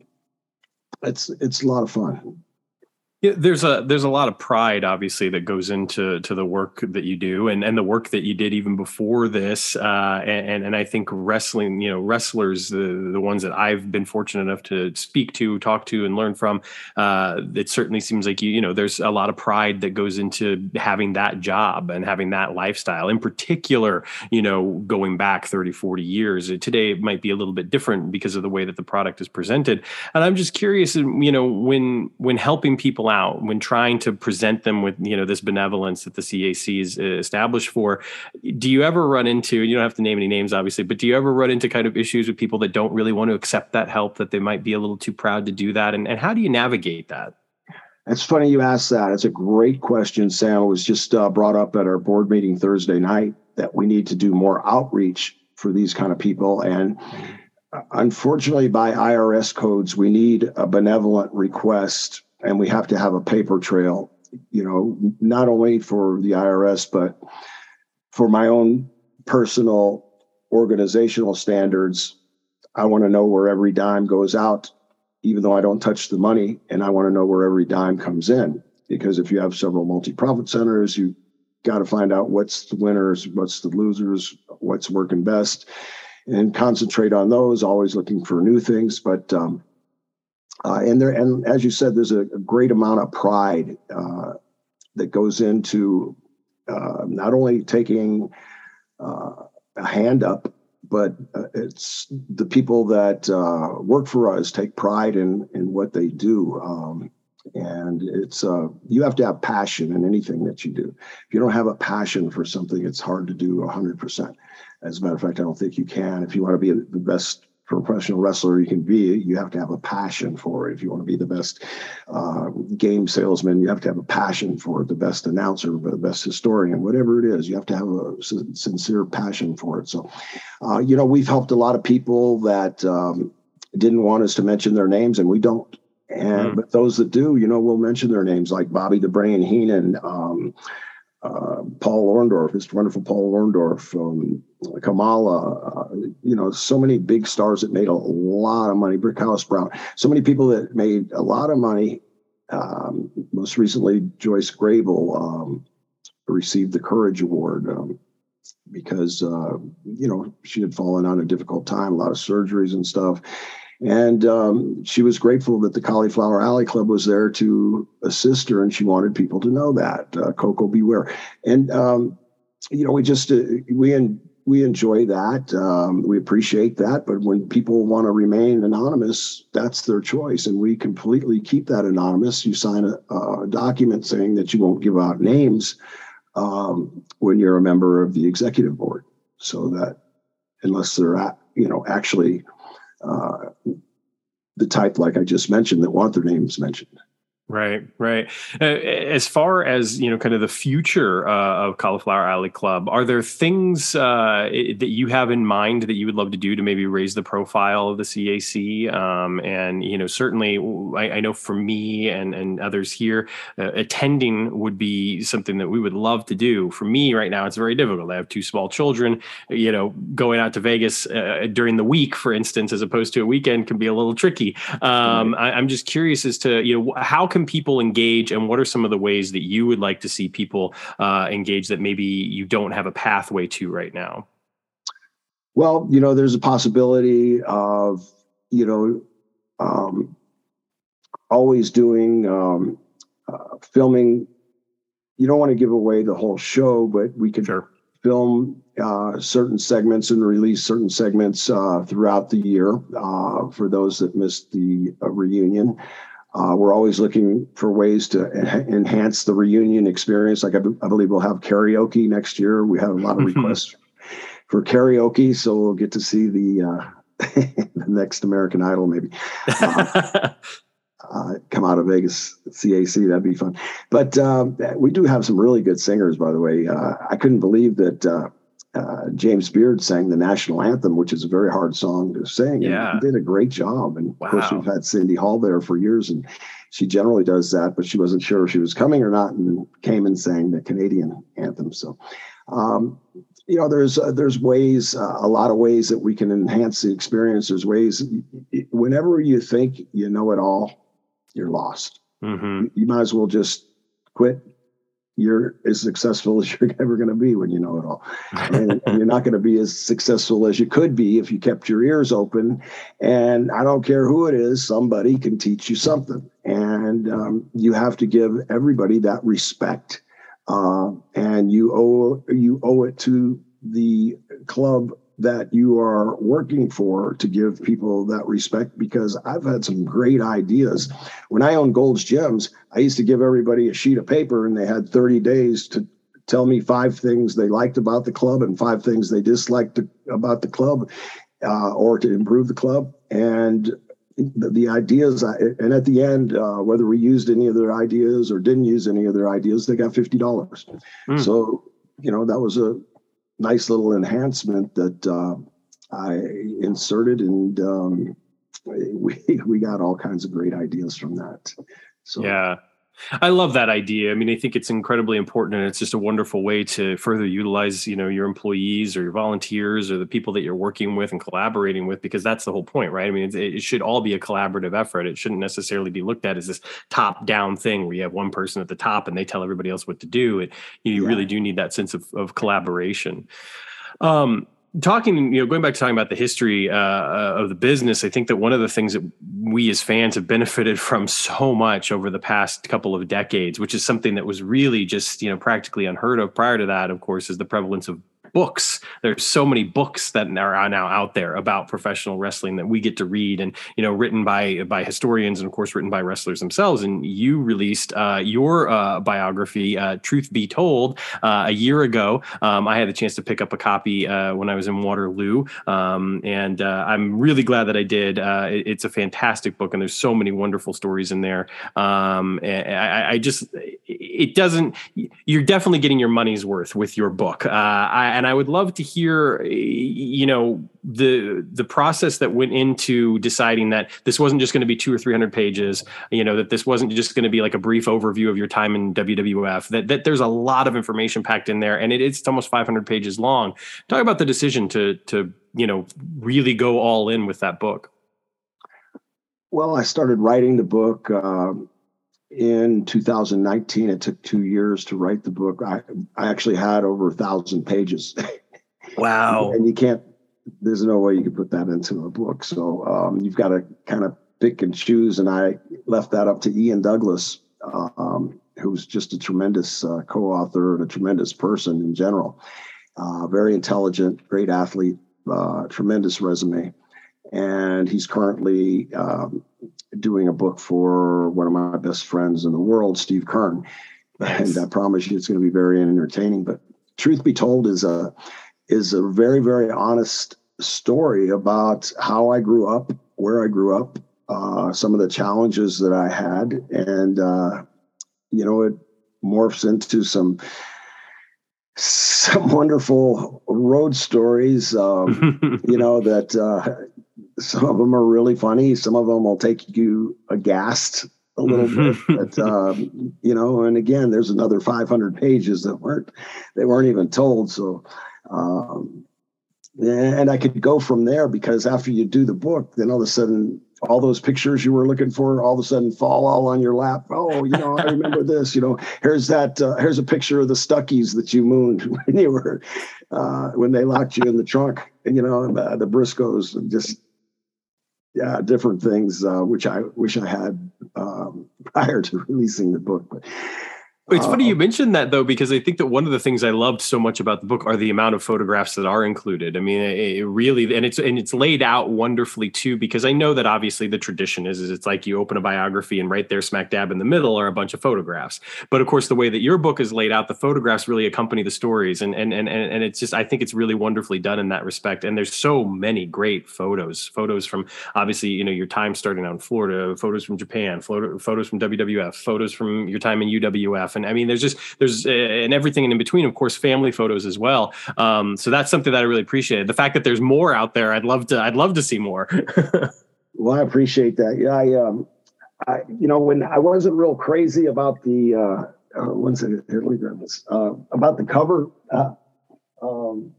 it's it's a lot of fun. Yeah, there's a there's a lot of pride, obviously, that goes into to the work that you do, and and the work that you did even before this. Uh, and and I think wrestling, you know, wrestlers, the the ones that I've been fortunate enough to speak to, talk to, and learn from, uh, it certainly seems like you you know there's a lot of pride that goes into having that job and having that lifestyle. In particular, you know, going back 30, 40 years. Today it might be a little bit different because of the way that the product is presented. And I'm just curious, you know, when when helping people out when trying to present them with you know this benevolence that the CAC is uh, established for. Do you ever run into? You don't have to name any names, obviously, but do you ever run into kind of issues with people that don't really want to accept that help, that they might be a little too proud to do that, and, and how do you navigate that? It's funny you asked that. It's a great question, Sam. It was just uh, brought up at our board meeting Thursday night that we need to do more outreach for these kind of people and uh, unfortunately by irs codes we need a benevolent request and we have to have a paper trail you know not only for the irs but for my own personal organizational standards i want to know where every dime goes out even though i don't touch the money and i want to know where every dime comes in. Because if you have several multi-profit centers you got to find out what's the winners what's the losers what's working best and concentrate on those always looking for new things. But um, uh, and there, and as you said, there's a, a great amount of pride uh, that goes into uh, not only taking uh, a hand up, but uh, it's the people that uh, work for us take pride in in what they do. Um, and it's you have to have passion in anything that you do. If you don't have a passion for something, it's hard to do 100%. As a matter of fact, I don't think you can. If you want to be the best professional wrestler you can be, you have to have a passion for it. If you want to be the best uh, game salesman, you have to have a passion for it. The best announcer, the best historian, whatever it is, you have to have a sincere passion for it. So, uh, you know, we've helped a lot of people that um, didn't want us to mention their names, and we don't. And mm. but those that do, you know, we'll mention their names, like Bobby the Brain Heenan. Um, uh, Paul Orndorff, Mr. Wonderful Paul Orndorff, um, Kamala, uh, you know, so many big stars that made a lot of money. Brickhouse Brown, so many people that made a lot of money. Um, most recently, Joyce Grable, um, received the Courage Award um, because uh, you know she had fallen on a difficult time, a lot of surgeries and stuff. And um, she was grateful that the Cauliflower Alley Club was there to assist her, and she wanted people to know that uh, Coco beware. And um, you know, we just uh, we we enjoy that. Um, we appreciate that. But when people want to remain anonymous, that's their choice, and we completely keep that anonymous. You sign a, a document saying that you won't give out names um, when you're a member of the executive board, so that unless they're at, you know actually Uh, the type like I just mentioned that want their names mentioned. Right, right. Uh, as far as you know, kind of the future uh, of Cauliflower Alley Club, are there things uh, that you have in mind that you would love to do to maybe raise the profile of the CAC? Um, and you know, certainly, I, I, know for me and and others here, uh, attending would be something that we would love to do. For me, right now, it's very difficult. I have two small children. You know, going out to Vegas uh, during the week, for instance, as opposed to a weekend, can be a little tricky. Um, I, I'm just curious as to you know how can people engage and what are some of the ways that you would like to see people uh, engage that maybe you don't have a pathway to right now? Well you know there's a possibility of you know um, always doing um, uh, filming. You don't want to give away the whole show but we could sure. film uh, certain segments and release certain segments uh, throughout the year uh, for those that missed the uh, reunion uh, we're always looking for ways to en- enhance the reunion experience. Like I, b- I believe we'll have karaoke next year. We have a lot of requests for karaoke, so we'll get to see the, uh, the next American Idol maybe uh, uh come out of Vegas CAC. That'd be fun. But um, we do have some really good singers, by the way. Uh, I couldn't believe that uh, James Beard sang the national anthem, which is a very hard song to sing. Yeah. he did a great job. And wow. of course, we've had Cindy Hall there for years, and she generally does that, but she wasn't sure if she was coming or not, and came and sang the Canadian anthem. So, um, you know, there's uh, there's ways, uh, a lot of ways that we can enhance the experience. There's ways. Whenever you think you know it all, you're lost. Mm-hmm. You might as well just quit you're as successful as you're ever going to be when you know it all. And, you're not going to be as successful as you could be if you kept your ears open. And I don't care who it is, somebody can teach you something. And um, you have to give everybody that respect. Uh, and you owe you owe it to the club that you are working for to give people that respect because I've had some great ideas. When I owned Gold's Gyms, I used to give everybody a sheet of paper and they had 30 days to tell me five things they liked about the club and five things they disliked about the club uh, or to improve the club. And the, the ideas, and at the end, uh, whether we used any of their ideas or didn't use any of their ideas, they got $50. Mm. So, you know, that was a nice little enhancement that uh, I inserted, and um, we we got all kinds of great ideas from that. So yeah. I love that idea. I mean, I think it's incredibly important, and it's just a wonderful way to further utilize, you know, your employees or your volunteers or the people that you're working with and collaborating with, because that's the whole point, right? I mean, it, it should all be a collaborative effort. It shouldn't necessarily be looked at as this top-down thing where you have one person at the top and they tell everybody else what to do. It, you yeah. really do need that sense of, of collaboration. Um, talking you know going back to talking about the history uh, uh, of the business i think that one of the things that we as fans have benefited from so much over the past couple of decades which is something that was really just you know practically unheard of prior to that of course is the prevalence of books. There's so many books that are now out there about professional wrestling that we get to read, and you know, written by by historians and of course written by wrestlers themselves. And you released uh, your uh, biography, uh, "Truth Be Told," uh, a year ago. Um, I had the chance to pick up a copy uh, when I was in Waterloo, um, and uh, I'm really glad that I did. It, it's a fantastic book, and there's so many wonderful stories in there. Um, I, I, just, it doesn't. You're definitely getting your money's worth with your book. I, and I would love to hear, you know, the the process that went into deciding that this wasn't just going to be two or three hundred pages. You know, that this wasn't just going to be like a brief overview of your time in WWF. That that there's a lot of information packed in there, and it, it's almost five hundred pages long. Talk about the decision to to you know really go all in with that book. Well, I started writing the book. Uh, in 2019. It took two years to write the book. I, I actually had over a thousand pages. Wow. and you can't, there's no way you can put that into a book. So um, you've got to kind of pick and choose. And I left that up to Ian Douglas, um, who's just a tremendous uh, co author and a tremendous person in general. Uh, very intelligent, great athlete, uh, tremendous resume. And he's currently um, doing a book for one of my best friends in the world, Steve Keirn. Nice. And I promise you it's going to be very entertaining. But truth be told, is a is a very, very honest story about how I grew up, where I grew up, uh, some of the challenges that I had, and uh, you know, it morphs into some some wonderful road stories. Um, you know that uh, some of them are really funny. Some of them will take you aghast a little bit. But um, you know, and again, there's another 500 pages that weren't they weren't even told. So. Um, and I could go from there because after you do the book, then all of a sudden, all those pictures you were looking for, all of a sudden fall all on your lap. Oh, you know, I remember this. You know, here's that. Uh, here's a picture of the Stuckies that you mooned when you were uh, when they locked you in the trunk. You know, the, the Briscoes, just yeah, different things uh, which I wish I had um, prior to releasing the book. But it's funny you mentioned that though, because I think that one of the things I loved so much about the book are the amount of photographs that are included. I mean, it really, and it's and it's laid out wonderfully too. Because I know that obviously the tradition is is it's like you open a biography and right there, smack dab in the middle, are a bunch of photographs. But of course, the way that your book is laid out, the photographs really accompany the stories, and and and and it's just I think it's really wonderfully done in that respect. And there's so many great photos, photos from obviously you know your time starting out in Florida, photos from Japan, photos from WWF, photos from your time in UWF and I mean, there's just there's uh, and everything in between, of course, family photos as well. Um, so that's something that I really appreciated. The fact that there's more out there, I'd love to I'd love to see more. well, I appreciate that. Yeah, I um, I you know when I wasn't real crazy about the uh, uh one second here, let me grab this uh, about the cover. Uh, um,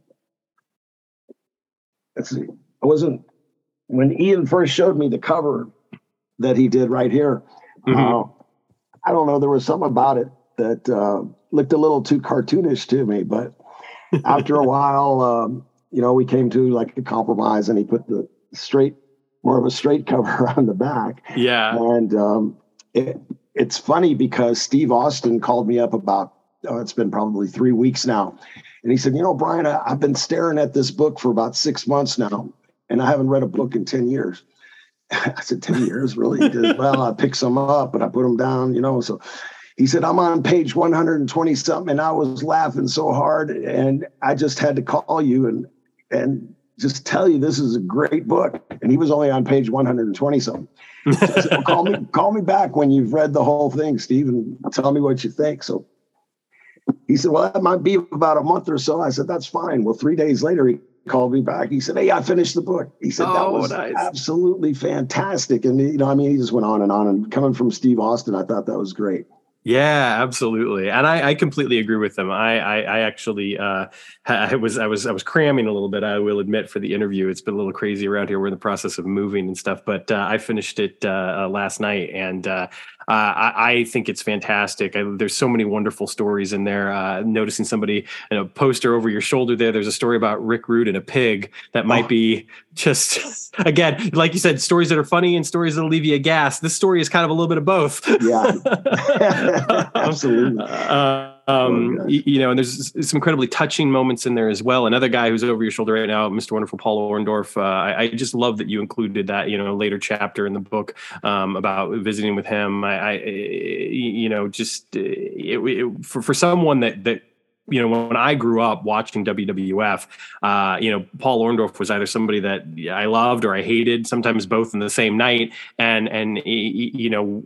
let's see, I wasn't when Ian first showed me the cover that he did right here. Mm-hmm. Uh, I don't know. There was something about it that uh, looked a little too cartoonish to me. But after a while, um, you know, we came to like a compromise, and he put the straight, more of a straight cover on the back. Yeah, and um, it, it's funny because Steve Austin called me up about oh, it's been probably three weeks now, and he said, you know, Brian, I, I've been staring at this book for about six months now, and I haven't read a book in ten years. I said, 10 years, really? He did, well, I picked some up, but I put them down, you know. So he said, I'm on page 120 something, and I was laughing so hard, and I just had to call you and and just tell you this is a great book. And he was only on page 120 something. So said, well, call me, call me back when you've read the whole thing, Steve, and tell me what you think. So he said, Well, that might be about a month or so. I said, That's fine. Well, three days later, he called me back. He said, Hey, I finished the book. He said, That oh, was nice. absolutely fantastic. And, you know, I mean, he just went on and on. And coming from Steve Austin, I thought that was great. Yeah, absolutely, and I, I completely agree with them. I, I, I actually, uh, I was, I was, I was cramming a little bit. I will admit for the interview, it's been a little crazy around here. We're in the process of moving and stuff, but uh, I finished it uh, uh last night, and uh, I, I, think it's fantastic. I, there's so many wonderful stories in there. Uh, noticing somebody in a poster over your shoulder there. There's a story about Rick Rude and a pig that might oh. be just again, like you said, stories that are funny and stories that'll leave you a gas. This story is kind of a little bit of both. Yeah, absolutely. Uh, um, oh, you, you, know, and there's some incredibly touching moments in there as well. Another guy who's over your shoulder right now, Mr. Wonderful Paul Orndorff. Uh, I, I, just love that you included that, you know, later chapter in the book um, about visiting with him. I, I you know, just uh, it, it, for for someone that that you know, when I grew up watching WWF, uh, you know, Paul Orndorff was either somebody that I loved or I hated, sometimes both in the same night. And, and, you know,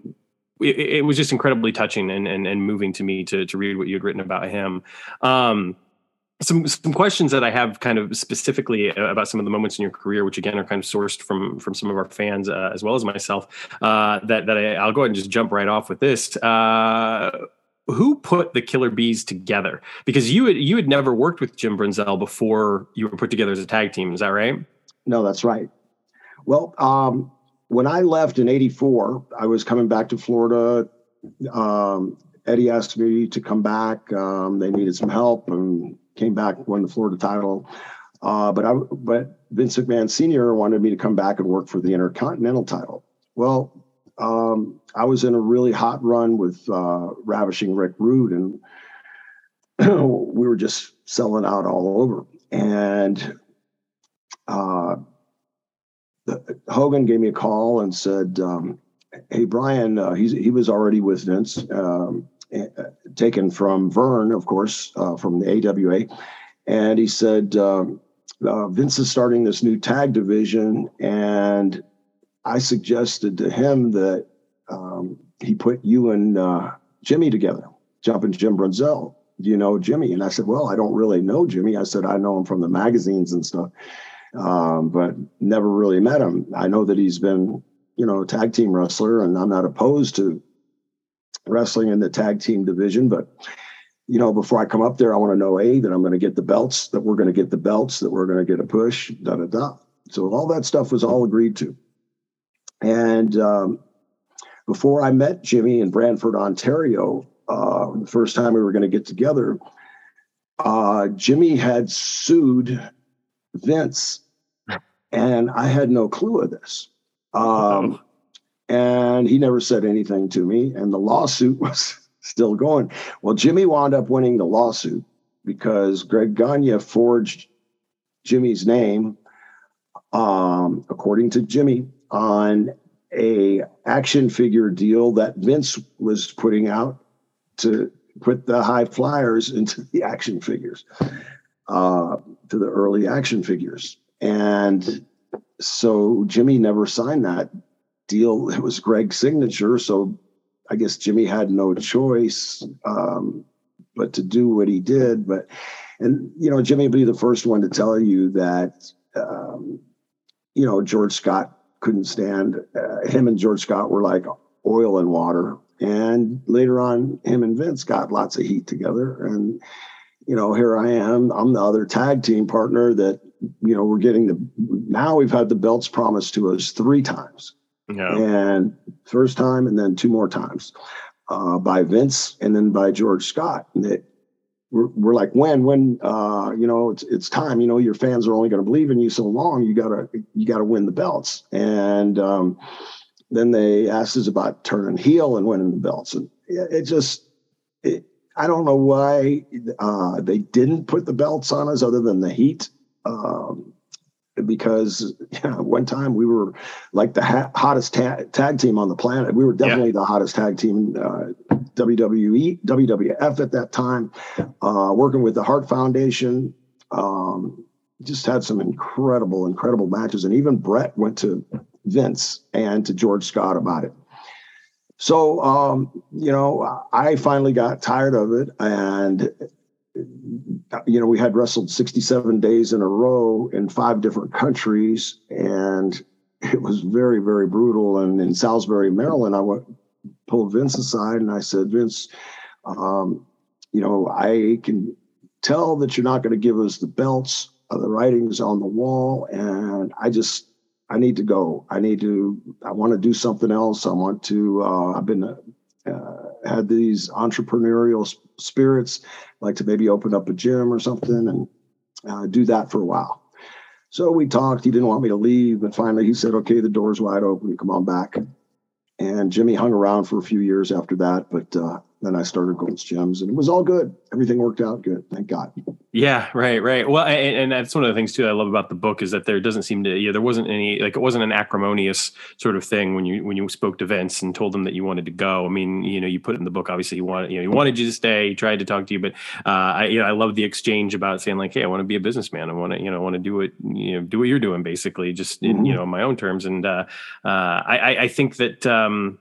it, it, was just incredibly touching and, and, and moving to me to, to read what you'd written about him. Um, some some questions that I have kind of specifically about some of the moments in your career, which again are kind of sourced from from some of our fans uh, as well as myself. Uh, that that I, will go ahead and just jump right off with this. Uh, who put the Killer Bees together? Because you had you had never worked with Jim Brunzell before you were put together as a tag team. Is that right? No, that's right. Well, um, when I left in '84, I was coming back to Florida, um, Eddie asked me to come back. Um, they needed some help and came back, won the Florida title. Uh, but I, but Vince McMahon Sr. wanted me to come back and work for the Intercontinental title. Well, um, I was in a really hot run with uh, Ravishing Rick Rude, and we were just selling out all over. And uh, the, Hogan gave me a call and said, um, "Hey, Brian, uh, he was already with Vince, um, taken from Verne, of course, uh, from the AWA, and he said." Um, uh, Vince is starting this new tag division, and I suggested to him that um, he put you and uh, Jimmy together, Jumping Jim Brunzell. Do you know Jimmy? And I said, Well, I don't really know Jimmy. I said, I know him from the magazines and stuff, um, but never really met him. I know that he's been, you know, tag team wrestler, and I'm not opposed to wrestling in the tag team division, but you know, before I come up there, I want to know A, that I'm going to get the belts, that we're going to get the belts, that we're going to get a push, da da da. So all that stuff was all agreed to. And um, before I met Jimmy in Brantford, Ontario, uh, the first time we were going to get together, uh, Jimmy had sued Vince, and I had no clue of this. Um, and he never said anything to me, and the lawsuit was still going. Well, Jimmy wound up winning the lawsuit because Greg Gagne forged Jimmy's name, um, according to Jimmy, on a action figure deal that Vince was putting out to put the high flyers into the action figures, uh, to the early action figures. And so Jimmy never signed that deal. It was Greg's signature. So I guess Jimmy had no choice um, but to do what he did. But and you know, Jimmy would be the first one to tell you that um, you know George Scott couldn't stand uh, him and George Scott were like oil and water. And later on, him and Vince got lots of heat together. And you know, here I am. I'm the other tag team partner that you know we're getting the now we've had the belts promised to us three times yeah. And first time and then two more times uh, by Vince and then by George Scott. And it, we're, we're like, when, when, uh, you know, it's, it's time, you know, your fans are only going to believe in you so long. You gotta, you gotta win the belts. And um, then they asked us about turning heel and winning the belts. And it, it just, I don't know why uh, they didn't put the belts on us other than the heat. Um, because one time we were like the ha- hottest ta- tag team on the planet. We were definitely yeah. the hottest tag team, uh, WWE, WWF at that time, uh, working with the Hart Foundation. Um, just had some incredible, incredible matches. And even Bret went to Vince and to George Scott about it. So, um, you know, I finally got tired of it. And you know, we had wrestled 67 days in a row in five different countries, and it was very, very brutal. And in Salisbury, Maryland, I went pulled Vince aside and I said, Vince, um, you know, I can tell that you're not going to give us the belts. The writing's on the wall, and I just I need to go. I need to. I want to do something else. I want to. Uh, I've been uh, had these entrepreneurial spirits, like to maybe open up a gym or something and uh, do that for a while. So we talked. He didn't want me to leave, but finally he said, "Okay, the door's wide open. Come on back." And Jimmy hung around for a few years after that, but uh, then I started Gold's Gyms, and it was all good. Everything worked out good, thank God. Yeah, right, right. Well, and, and, that's one of the things too I love about the book is that there doesn't seem to yeah there wasn't any like it wasn't an acrimonious sort of thing when you when you spoke to Vince and told him that you wanted to go. I mean, you know, you put it in the book. Obviously, he wanted you know he wanted you to stay. He tried to talk to you, but uh, I you know I love the exchange about saying like, hey, I want to be a businessman. I want to you know want to do what you know do what you're doing basically, just in mm-hmm. you know my own terms. And uh, uh, I I think that um,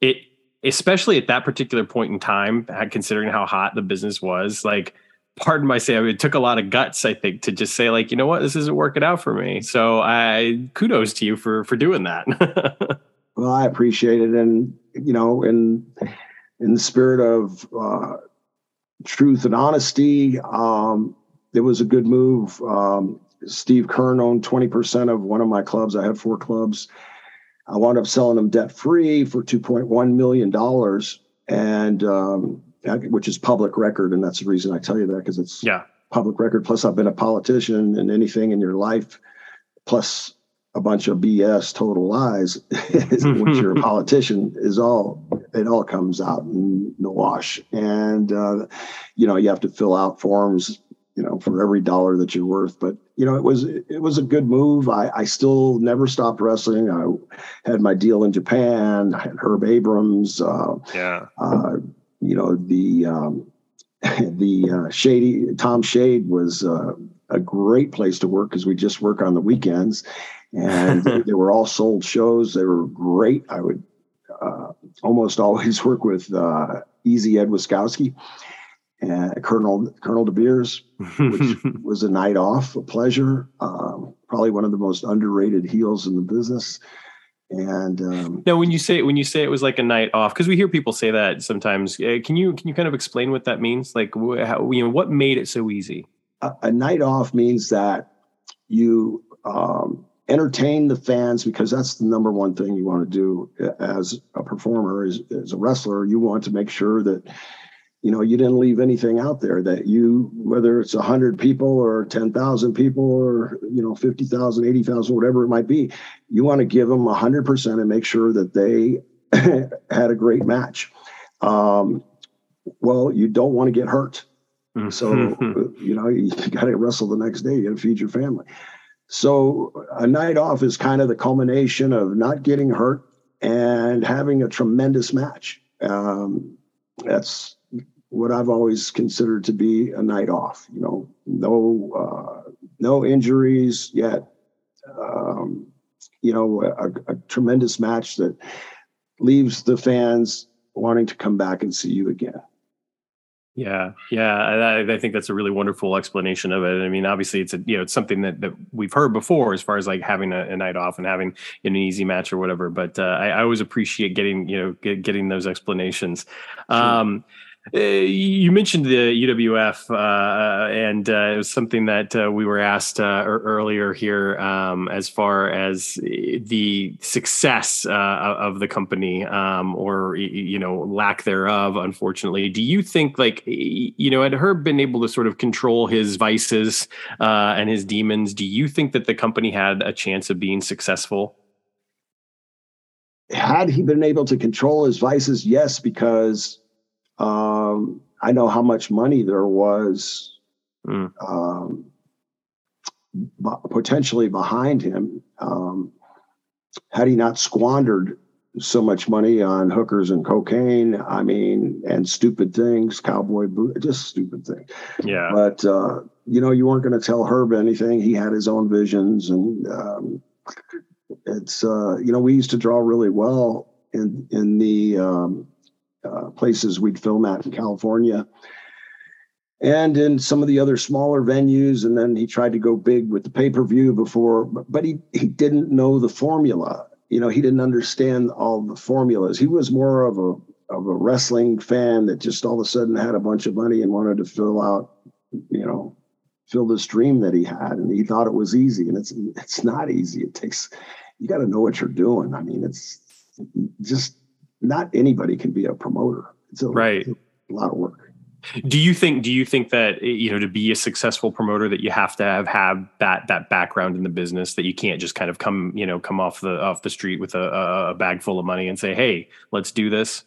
it especially at that particular point in time, considering how hot the business was, like, pardon my say, it took a lot of guts, I think, to just say, like, you know what, this isn't working out for me. So I kudos to you for for doing that. well, I appreciate it, and you know, in in the spirit of uh, truth and honesty, um, it was a good move. Um, Steve Keirn owned twenty percent of one of my clubs. I had four clubs I wound up selling them debt free for $2.1 million. and um, which is public record, and that's the reason I tell you that because it's yeah public record. Plus, I've been a politician, and anything in your life, plus a bunch of BS, total lies, once you're a politician, is all it all comes out in the wash. And uh, you know, you have to fill out forms, you know, for every dollar that you're worth. But you know, it was it was a good move. I, I still never stopped wrestling. I had my deal in Japan. I had Herb Abrams. Uh, yeah. Uh, you know the um, the uh, shady Tom Shade was uh, a great place to work because we just work on the weekends and they were all sold shows. They were great. I would uh, almost always work with uh, Easy Ed Wiskoski and Colonel Colonel De Beers, which was a night off, a pleasure. Um, probably one of the most underrated heels in the business. And um, now, when you say when you say it was like a night off, because we hear people say that sometimes. Uh, can you can you kind of explain what that means? Like, wh- how, you know, what made it so easy? A, a night off means that you um, entertain the fans because that's the number one thing you want to do as a performer as, as a wrestler you want to make sure that you know you didn't leave anything out there that you whether it's 100 people or 10,000 people or you know 50,000 80,000 whatever it might be you want to give them 100% and make sure that they had a great match. Um, well you don't want to get hurt. So you know you got to wrestle the next day you got to feed your family. So a night off is kind of the culmination of not getting hurt and having a tremendous match. Um, that's what I've always considered to be a night off. You know, no uh, no injuries yet. Um, you know, a, a tremendous match that leaves the fans wanting to come back and see you again. Yeah, yeah, I, I, think that's a really wonderful explanation of it. I mean, obviously, it's a you know it's something that, that we've heard before as far as like having a, a night off and having an easy match or whatever. But uh, I, I, always appreciate getting you know get, getting those explanations. Um, you mentioned the UWF, uh, and uh, it was something that uh, we were asked uh, earlier here um, as far as the success uh, of the company, um, or you know, lack thereof. Unfortunately, do you think, like, you know, had Herb been able to sort of control his vices and his demons, do you think that the company had a chance of being successful? Had he been able to control his vices, yes, because um, I know how much money there was mm. um, potentially behind him. Um, had he not squandered so much money on hookers and cocaine, I mean, and stupid things, cowboy boot, just stupid things. Yeah. But, uh, you know, you weren't going to tell Herb anything. He had his own visions. And um, it's, uh, you know, we used to draw really well in, in the, um, uh, places we'd film at in California and in some of the other smaller venues. And then he tried to go big with the pay per view before, but he, he didn't know the formula. You know, he didn't understand all the formulas. He was more of a of a wrestling fan that just all of a sudden had a bunch of money and wanted to fill out, you know, fill this dream that he had, and he thought it was easy. And it's it's not easy. It takes you got to know what you're doing. I mean, it's just not anybody can be a promoter. It's a, right. A lot of work. Do you think? Do you think that you know to be a successful promoter that you have to have have that that background in the business that you can't just kind of come you know come off the off the street with a, a bag full of money and say hey let's do this.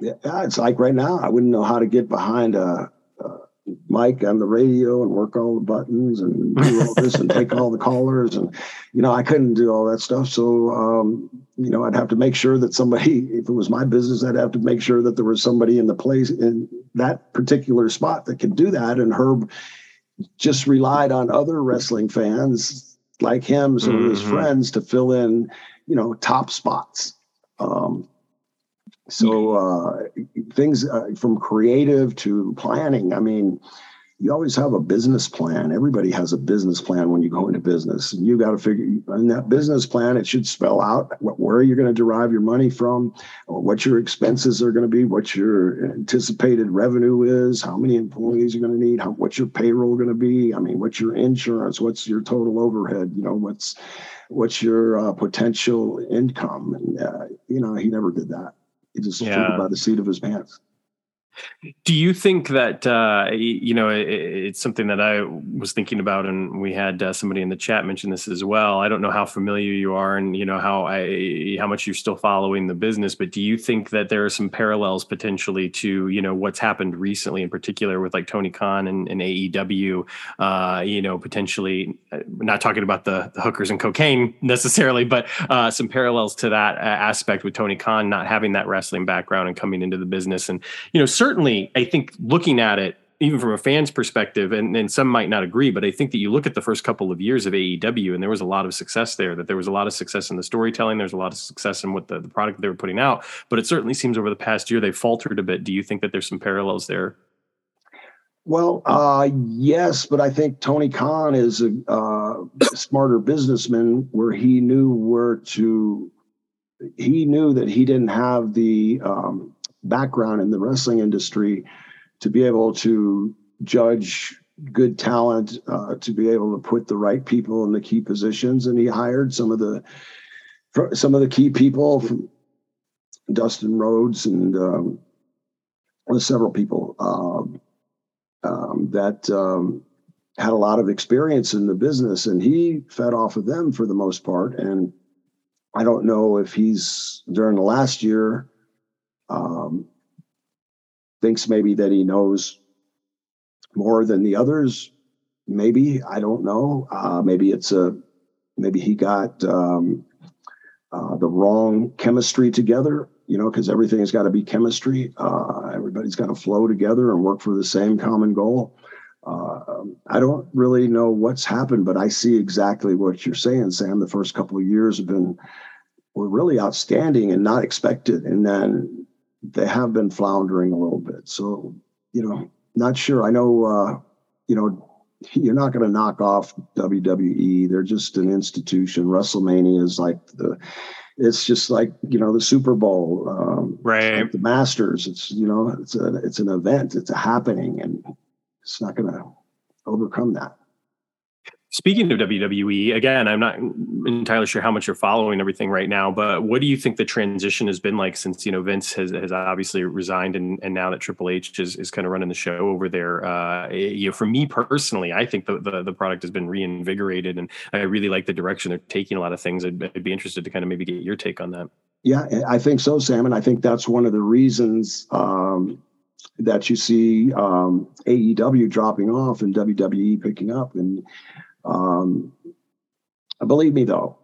Yeah, it's like right now I wouldn't know how to get behind a, mic on the radio and work all the buttons and do all this and take all the callers and you know I couldn't do all that stuff so um, you know I'd have to make sure that somebody if it was my business I'd have to make sure that there was somebody in the place in that particular spot that could do that and Herb just relied on other wrestling fans like him some mm-hmm. of his mm-hmm. friends to fill in you know top spots um, so uh, things uh, from creative to planning. I mean, you always have a business plan. Everybody has a business plan when you go into business, and you got to figure in that business plan. It should spell out what, where you're going to derive your money from, what your expenses are going to be, what your anticipated revenue is, how many employees you're going to need, how what's your payroll going to be. I mean, what's your insurance, what's your total overhead. You know, what's what's your uh, potential income, and uh, you know, he never did that. He just yeah. by the seat of his pants. Do you think that uh, you know it, it's something that I was thinking about, and we had uh, somebody in the chat mention this as well. I don't know how familiar you are, and you know how I how much you're still following the business, but do you think that there are some parallels potentially to you know what's happened recently, in particular with like Tony Khan and, and AEW? Uh, you know, potentially uh, not talking about the, the hookers and cocaine necessarily, but uh, some parallels to that uh, aspect with Tony Khan not having that wrestling background and coming into the business, and you know certainly, I think looking at it, even from a fan's perspective, and, and some might not agree, but I think that you look at the first couple of years of AEW, and there was a lot of success there. That there was a lot of success in the storytelling. There's a lot of success in what the, the product they were putting out. But it certainly seems over the past year they faltered a bit. Do you think that there's some parallels there? Well, uh, yes, but I think Tony Khan is a uh, smarter businessman where he knew where to. He knew that he didn't have the um, background in the wrestling industry to be able to judge good talent, uh, to be able to put the right people in the key positions, and he hired some of the some of the key people from Dustin Rhodes and um, several people um, um, that um, had a lot of experience in the business, and he fed off of them for the most part. And I don't know if he's during the last year um, thinks maybe that he knows more than the others. Maybe I don't know. Uh, maybe it's a maybe he got um, uh, the wrong chemistry together. You know, because everything has got to be chemistry. Uh, everybody's got to flow together and work for the same common goal. Uh, I don't really know what's happened, but I see exactly what you're saying, Sam. The first couple of years have been were really outstanding and not expected, and then they have been floundering a little bit. So, you know, not sure. I know, uh, you know, you're not going to knock off WWE. They're just an institution. WrestleMania is like the, it's just like you know the Super Bowl, um, right? Like the Masters. It's you know it's a it's an event. It's a happening, and it's not going to overcome that. Speaking of WWE, again, I'm not entirely sure how much you're following everything right now, but what do you think the transition has been like since you know Vince has, has obviously resigned and, and now that Triple H is, is kind of running the show over there? Uh, you know, for me personally, I think the, the, the product has been reinvigorated, and I really like the direction they're taking a lot of things. I'd, I'd be interested to kind of maybe get your take on that. Yeah, I think so, Sam, and I think that's one of the reasons um, that you see um, AEW dropping off and WWE picking up and um, believe me, though,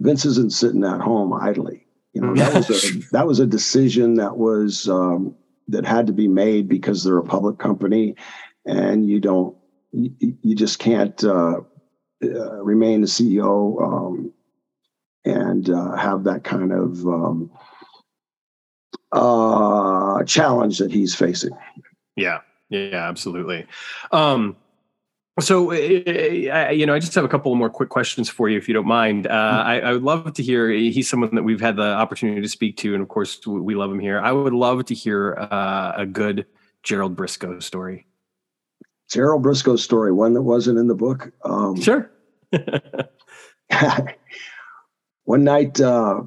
Vince isn't sitting at home idly. You know that was a that was a decision that was um, that had to be made because they're a public company, and you don't you, you just can't uh, uh, remain the CEO um, and uh, have that kind of um, uh, challenge that he's facing. Yeah, yeah, absolutely. Um, so, uh, you know, I just have a couple more quick questions for you, if you don't mind. Uh, mm-hmm. I, I, would love to hear. He's someone that we've had the opportunity to speak to, and of course, we love him here. I would love to hear uh, a good Gerald Brisco story. Gerald Brisco story, one that wasn't in the book. Um, sure. one night, uh,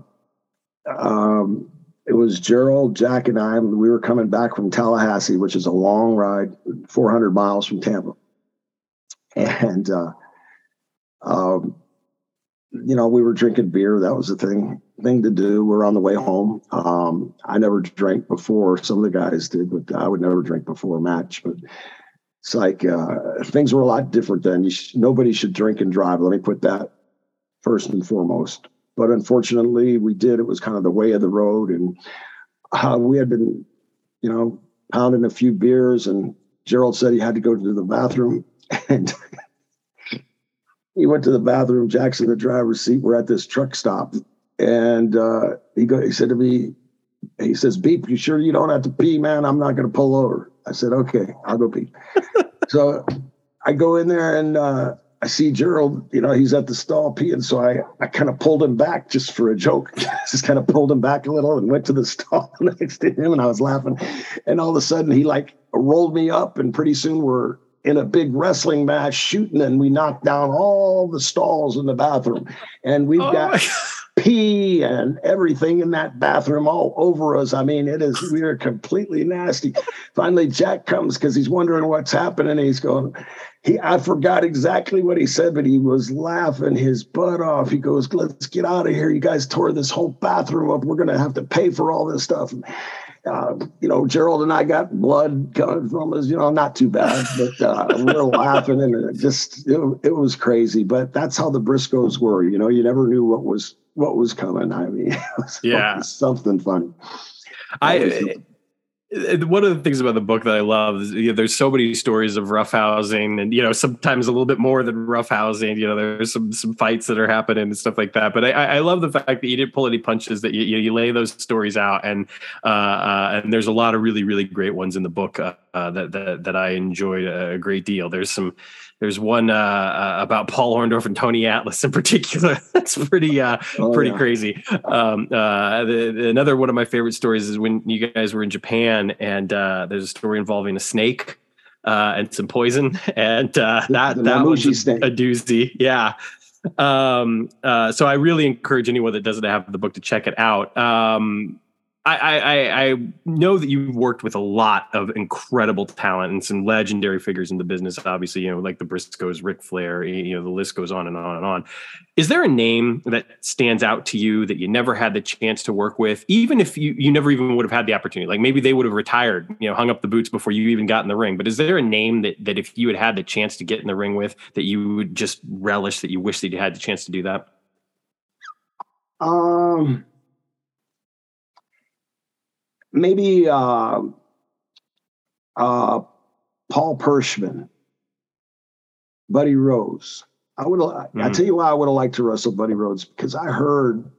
um, it was Gerald, Jack, and I. We were coming back from Tallahassee, which is a long ride, 400 miles from Tampa and uh, um, you know we were drinking beer. That was the thing thing to do. We're on the way home. Um, I never drank before. Some of the guys did, but I would never drink before a match. But it's like uh, things were a lot different then. Sh- nobody should drink and drive. Let me put that first and foremost. But unfortunately, we did. It was kind of the way of the road, and uh, we had been, you know, pounding a few beers, and Gerald said he had to go to the bathroom and he went to the bathroom. Jackson, the driver's seat. We're at this truck stop, and uh, he go. He said to me, he says, "Beep, you sure you don't have to pee, man? I'm not going to pull over." I said, "Okay, I'll go pee." so I go in there and uh, I see Gerald. You know, he's at the stall peeing. So I I kind of pulled him back just for a joke. just kind of pulled him back a little and went to the stall next to him, and I was laughing. And all of a sudden, he like rolled me up, and pretty soon we're in a big wrestling match shooting, and we knocked down all the stalls in the bathroom, and we've oh got pee and everything in that bathroom all over us. I mean, it is we are completely nasty. Finally, Jack comes because he's wondering what's happening. He's going, he I forgot exactly what he said, but he was laughing his butt off. He goes, Let's get out of here. You guys tore this whole bathroom up. We're gonna have to pay for all this stuff. Uh, you know, Gerald and I got blood coming from us, you know, not too bad, but uh, we're laughing and it just, it, it was crazy. But that's how the Briscoes were, you know, you never knew what was what was coming. I mean, yeah, something funny. I one of the things about the book that I love is you know, there's so many stories of roughhousing and you know sometimes a little bit more than roughhousing. You know, there's some some fights that are happening and stuff like that. But I, I love the fact that you didn't pull any punches. That you you, lay those stories out and uh, uh, and there's a lot of really really great ones in the book uh, uh that, that that I enjoyed a great deal. There's some there's one uh, uh, about Paul Orndorff and Tony Atlas in particular. That's pretty uh, oh, pretty yeah. crazy. Um, uh, the, the, another one of my favorite stories is when you guys were in Japan, and uh, there's a story involving a snake uh, and some poison, and that the that was a, a doozy. Yeah. Um, so I really encourage anyone that doesn't have the book to check it out. Um, I, I, I know that you've worked with a lot of incredible talent and some legendary figures in the business. Obviously, you know, like the Briscoes, Ric Flair. You know, the list goes on and on and on. Is there a name that stands out to you that you never had the chance to work with, even if you you never even would have had the opportunity? Like maybe they would have retired, you know, hung up the boots before you even got in the ring. But is there a name that that if you had had the chance to get in the ring with, that you would just relish that you wish that you had the chance to do that? Um maybe uh, uh, Paul Perschmann, Buddy Rose. I would. Mm-hmm. I tell you why I would have liked to wrestle Buddy Rose because I heard.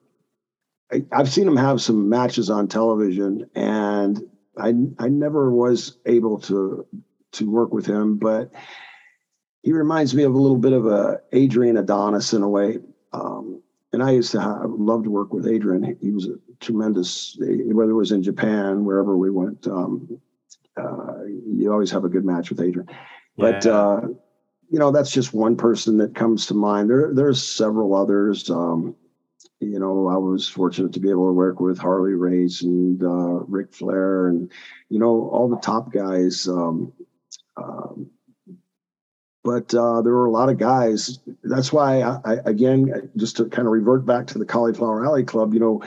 I, I've seen him have some matches on television, and I I never was able to to work with him, but he reminds me of a little bit of a Adrian Adonis in a way. Um, and I used to have, love to work with Adrian. He was a tremendous, whether it was in Japan, wherever we went. Um, uh, you always have a good match with Adrian. But, yeah. uh, you know, that's just one person that comes to mind. There, there's several others. Um, you know, I was fortunate to be able to work with Harley Race and uh, Ric Flair and, you know, all the top guys. Um, um, but uh, there were a lot of guys. That's why, I, I, again, just to kind of revert back to the Cauliflower Alley Club, you know,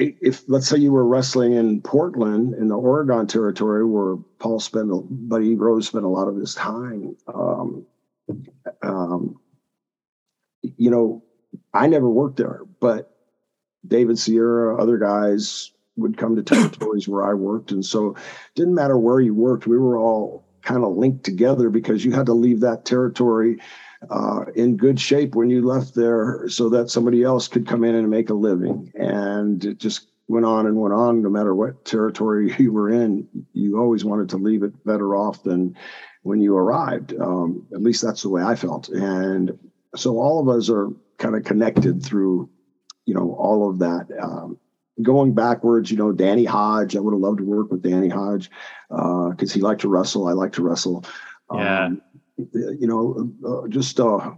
if let's say you were wrestling in Portland in the Oregon territory where Paul spent, Buddy Rose spent a lot of his time, um, um, you know, I never worked there, but David Sierra, other guys would come to territories where I worked. And so didn't matter where you worked, we were all kind of linked together because you had to leave that territory uh, in good shape when you left there so that somebody else could come in and make a living. And it just went on and went on. No matter what territory you were in, you always wanted to leave it better off than when you arrived. Um, at least that's the way I felt. And so all of us are kind of connected through, you know, all of that. Um, going backwards, you know, Danny Hodge, I would have loved to work with Danny Hodge because uh, he liked to wrestle. I like to wrestle. Yeah. You know, uh, just uh,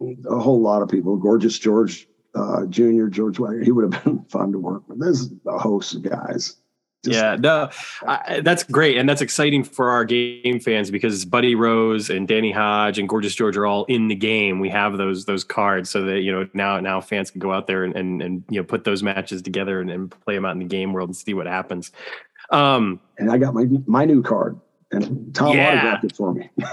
a whole lot of people. Gorgeous George uh, Jr., George Wagner, he would have been fun to work with. There's a host of guys. Just, yeah, no, I, that's great, and that's exciting for our game fans because Buddy Rose and Danny Hodge and Gorgeous George are all in the game. We have those those cards, so that you know now now fans can go out there and and, and you know put those matches together and, and play them out in the game world and see what happens. Um, and I got my my new card and Tom yeah. autographed it for me.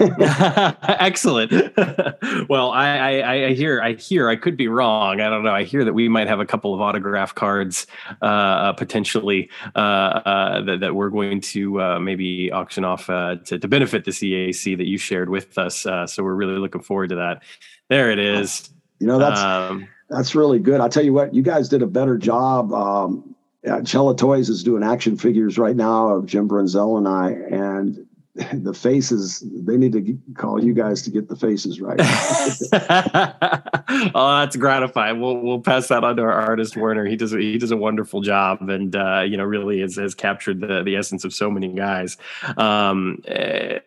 Excellent. well, I, I, I, hear, I hear, I could be wrong. I don't know. I hear that we might have a couple of autograph cards uh, uh, potentially uh, uh that, that, we're going to uh, maybe auction off uh, to, to, benefit the CAC that you shared with us. so we're really looking forward to that. There it is. You know that's um, that's really good. I'll tell you what, you guys did a better job. Um, Cella Toys is doing action figures right now of Jim Brunzell and I, and the faces they need to call you guys to get the faces right. Oh that's gratifying. We'll we'll pass that on to our artist werner. He does he does a wonderful job and uh, you know really has, has captured the the essence of so many guys. Um, uh,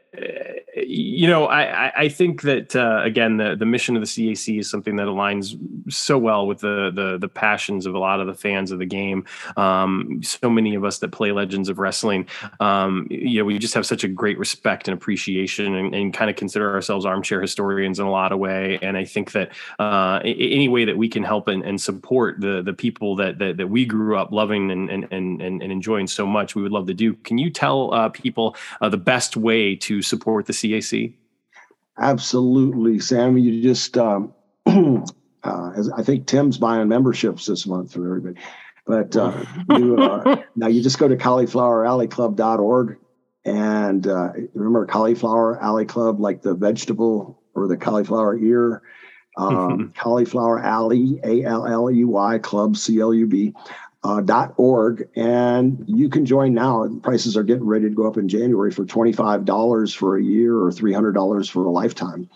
you know, I, I think that uh, again, the the mission of the CAC is something that aligns so well with the the the passions of a lot of the fans of the game. Um, so many of us that play Legends of Wrestling, um, you know, we just have such a great respect and appreciation, and, and kind of consider ourselves armchair historians in a lot of way. And I think that uh, any way that we can help and, and support the the people that, that that we grew up loving and and and, and enjoying so much, we would love to do. Can you tell uh, people uh, the best way to support the CAC? Absolutely, Sam. You just, um, uh, as I think Tim's buying memberships this month for everybody. But uh, you, uh, now you just go to caulifloweralleyclub.org and uh, remember Cauliflower Alley Club, like the vegetable or the cauliflower ear. Um, Cauliflower Alley, A L L E Y Club, C L U B uh, org, and you can join now. Prices are getting ready to go up in January for twenty five dollars for a year or three hundred dollars for a lifetime,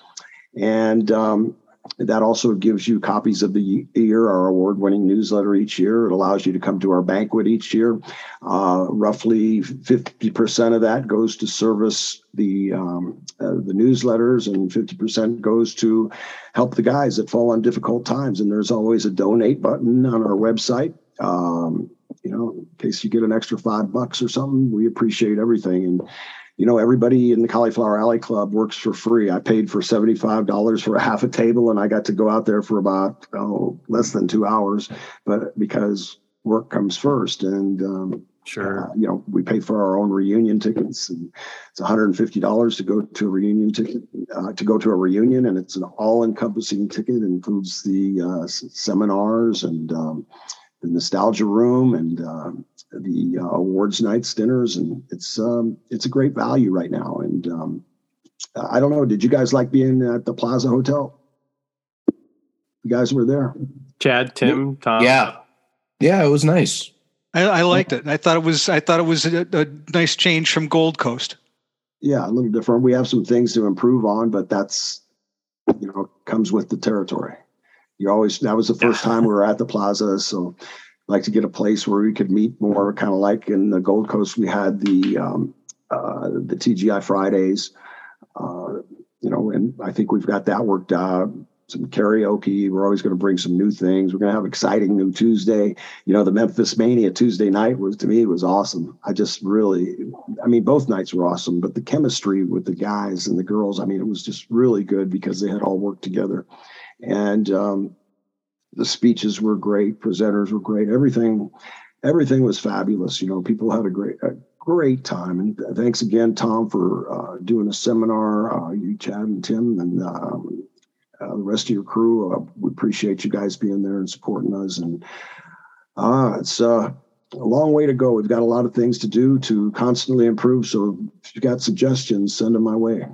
and um, that also gives you copies of the year, our award winning newsletter each year. It allows you to come to our banquet each year. Uh, roughly 50% of that goes to service the, um, uh, the newsletters, and 50% goes to help the guys that fall on difficult times. And there's always a donate button on our website. Um, you know, in case you get an extra five bucks or something, we appreciate everything. And, you know, everybody in the Cauliflower Alley Club works for free. I paid for $75 for a half a table and I got to go out there for about, oh, less than two hours, but because work comes first. And, um, Sure. Uh, you know, we pay for our own reunion tickets, and it's $150 to go to a reunion ticket uh, to go to a reunion, and it's an all-encompassing ticket. It includes the uh, seminars and um, the nostalgia room and uh, the uh, awards nights, dinners, and it's um, it's a great value right now. And um, I don't know, did you guys like being at the Plaza Hotel? You guys were there. Chad, Tim, Tom. Yeah, yeah, it was nice. I, I liked it. I thought it was I thought it was a, a nice change from Gold Coast. Yeah, a little different. We have some things to improve on, but that's you know comes with the territory you always that was the first time we were at the plaza so like to get a place where we could meet more kind of like in the gold coast we had the um, uh, the tgi fridays. Uh, you know and i think we've got that worked out. Some karaoke we're always going to bring some new things. We're going to have exciting new tuesday. You know the memphis mania tuesday night was to me it was awesome. I just really i mean both nights were awesome but the chemistry with the guys and the girls i mean it was just really good because they had all worked together and um, the speeches were great, presenters were great, everything, everything was fabulous. You know, people had a great, a great time. And thanks again, Tom, for uh, doing a seminar. Uh, you, Chad, and Tim, and um, uh, the rest of your crew. Uh, we appreciate you guys being there and supporting us. And uh, it's uh, a long way to go. We've got a lot of things to do to constantly improve. So if you've got suggestions, send them my way.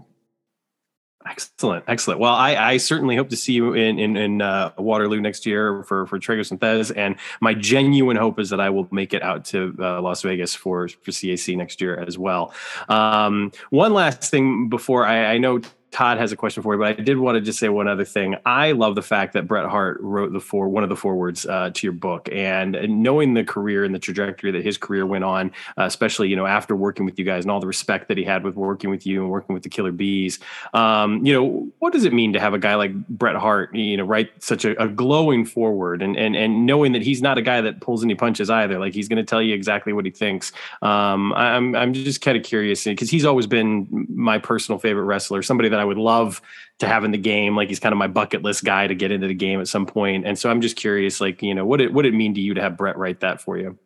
Excellent, excellent. Well, I, I certainly hope to see you in in, in uh, Waterloo next year for for Tragos and Thesz, and my genuine hope is that I will make it out to uh, Las Vegas for for CAC next year as well. Um, one last thing before I, I know Todd has a question for you, but I did want to just say one other thing. I love the fact that Bret Hart wrote the four one of the forewords uh, to your book, and knowing the career and the trajectory that his career went on, uh, especially you know after working with you guys and all the respect that he had with working with you and working with the Killer Bees. Um, you know, what does it mean to have a guy like Bret Hart, you know, write such a, a glowing forward, and and and knowing that he's not a guy that pulls any punches either. Like he's going to tell you exactly what he thinks. Um, I'm I'm just kind of curious because he's always been my personal favorite wrestler, somebody that I would love to have in the game. Like he's kind of my bucket list guy to get into the game at some point. And so I'm just curious, like, you know, what it what it mean to you to have Bret write that for you?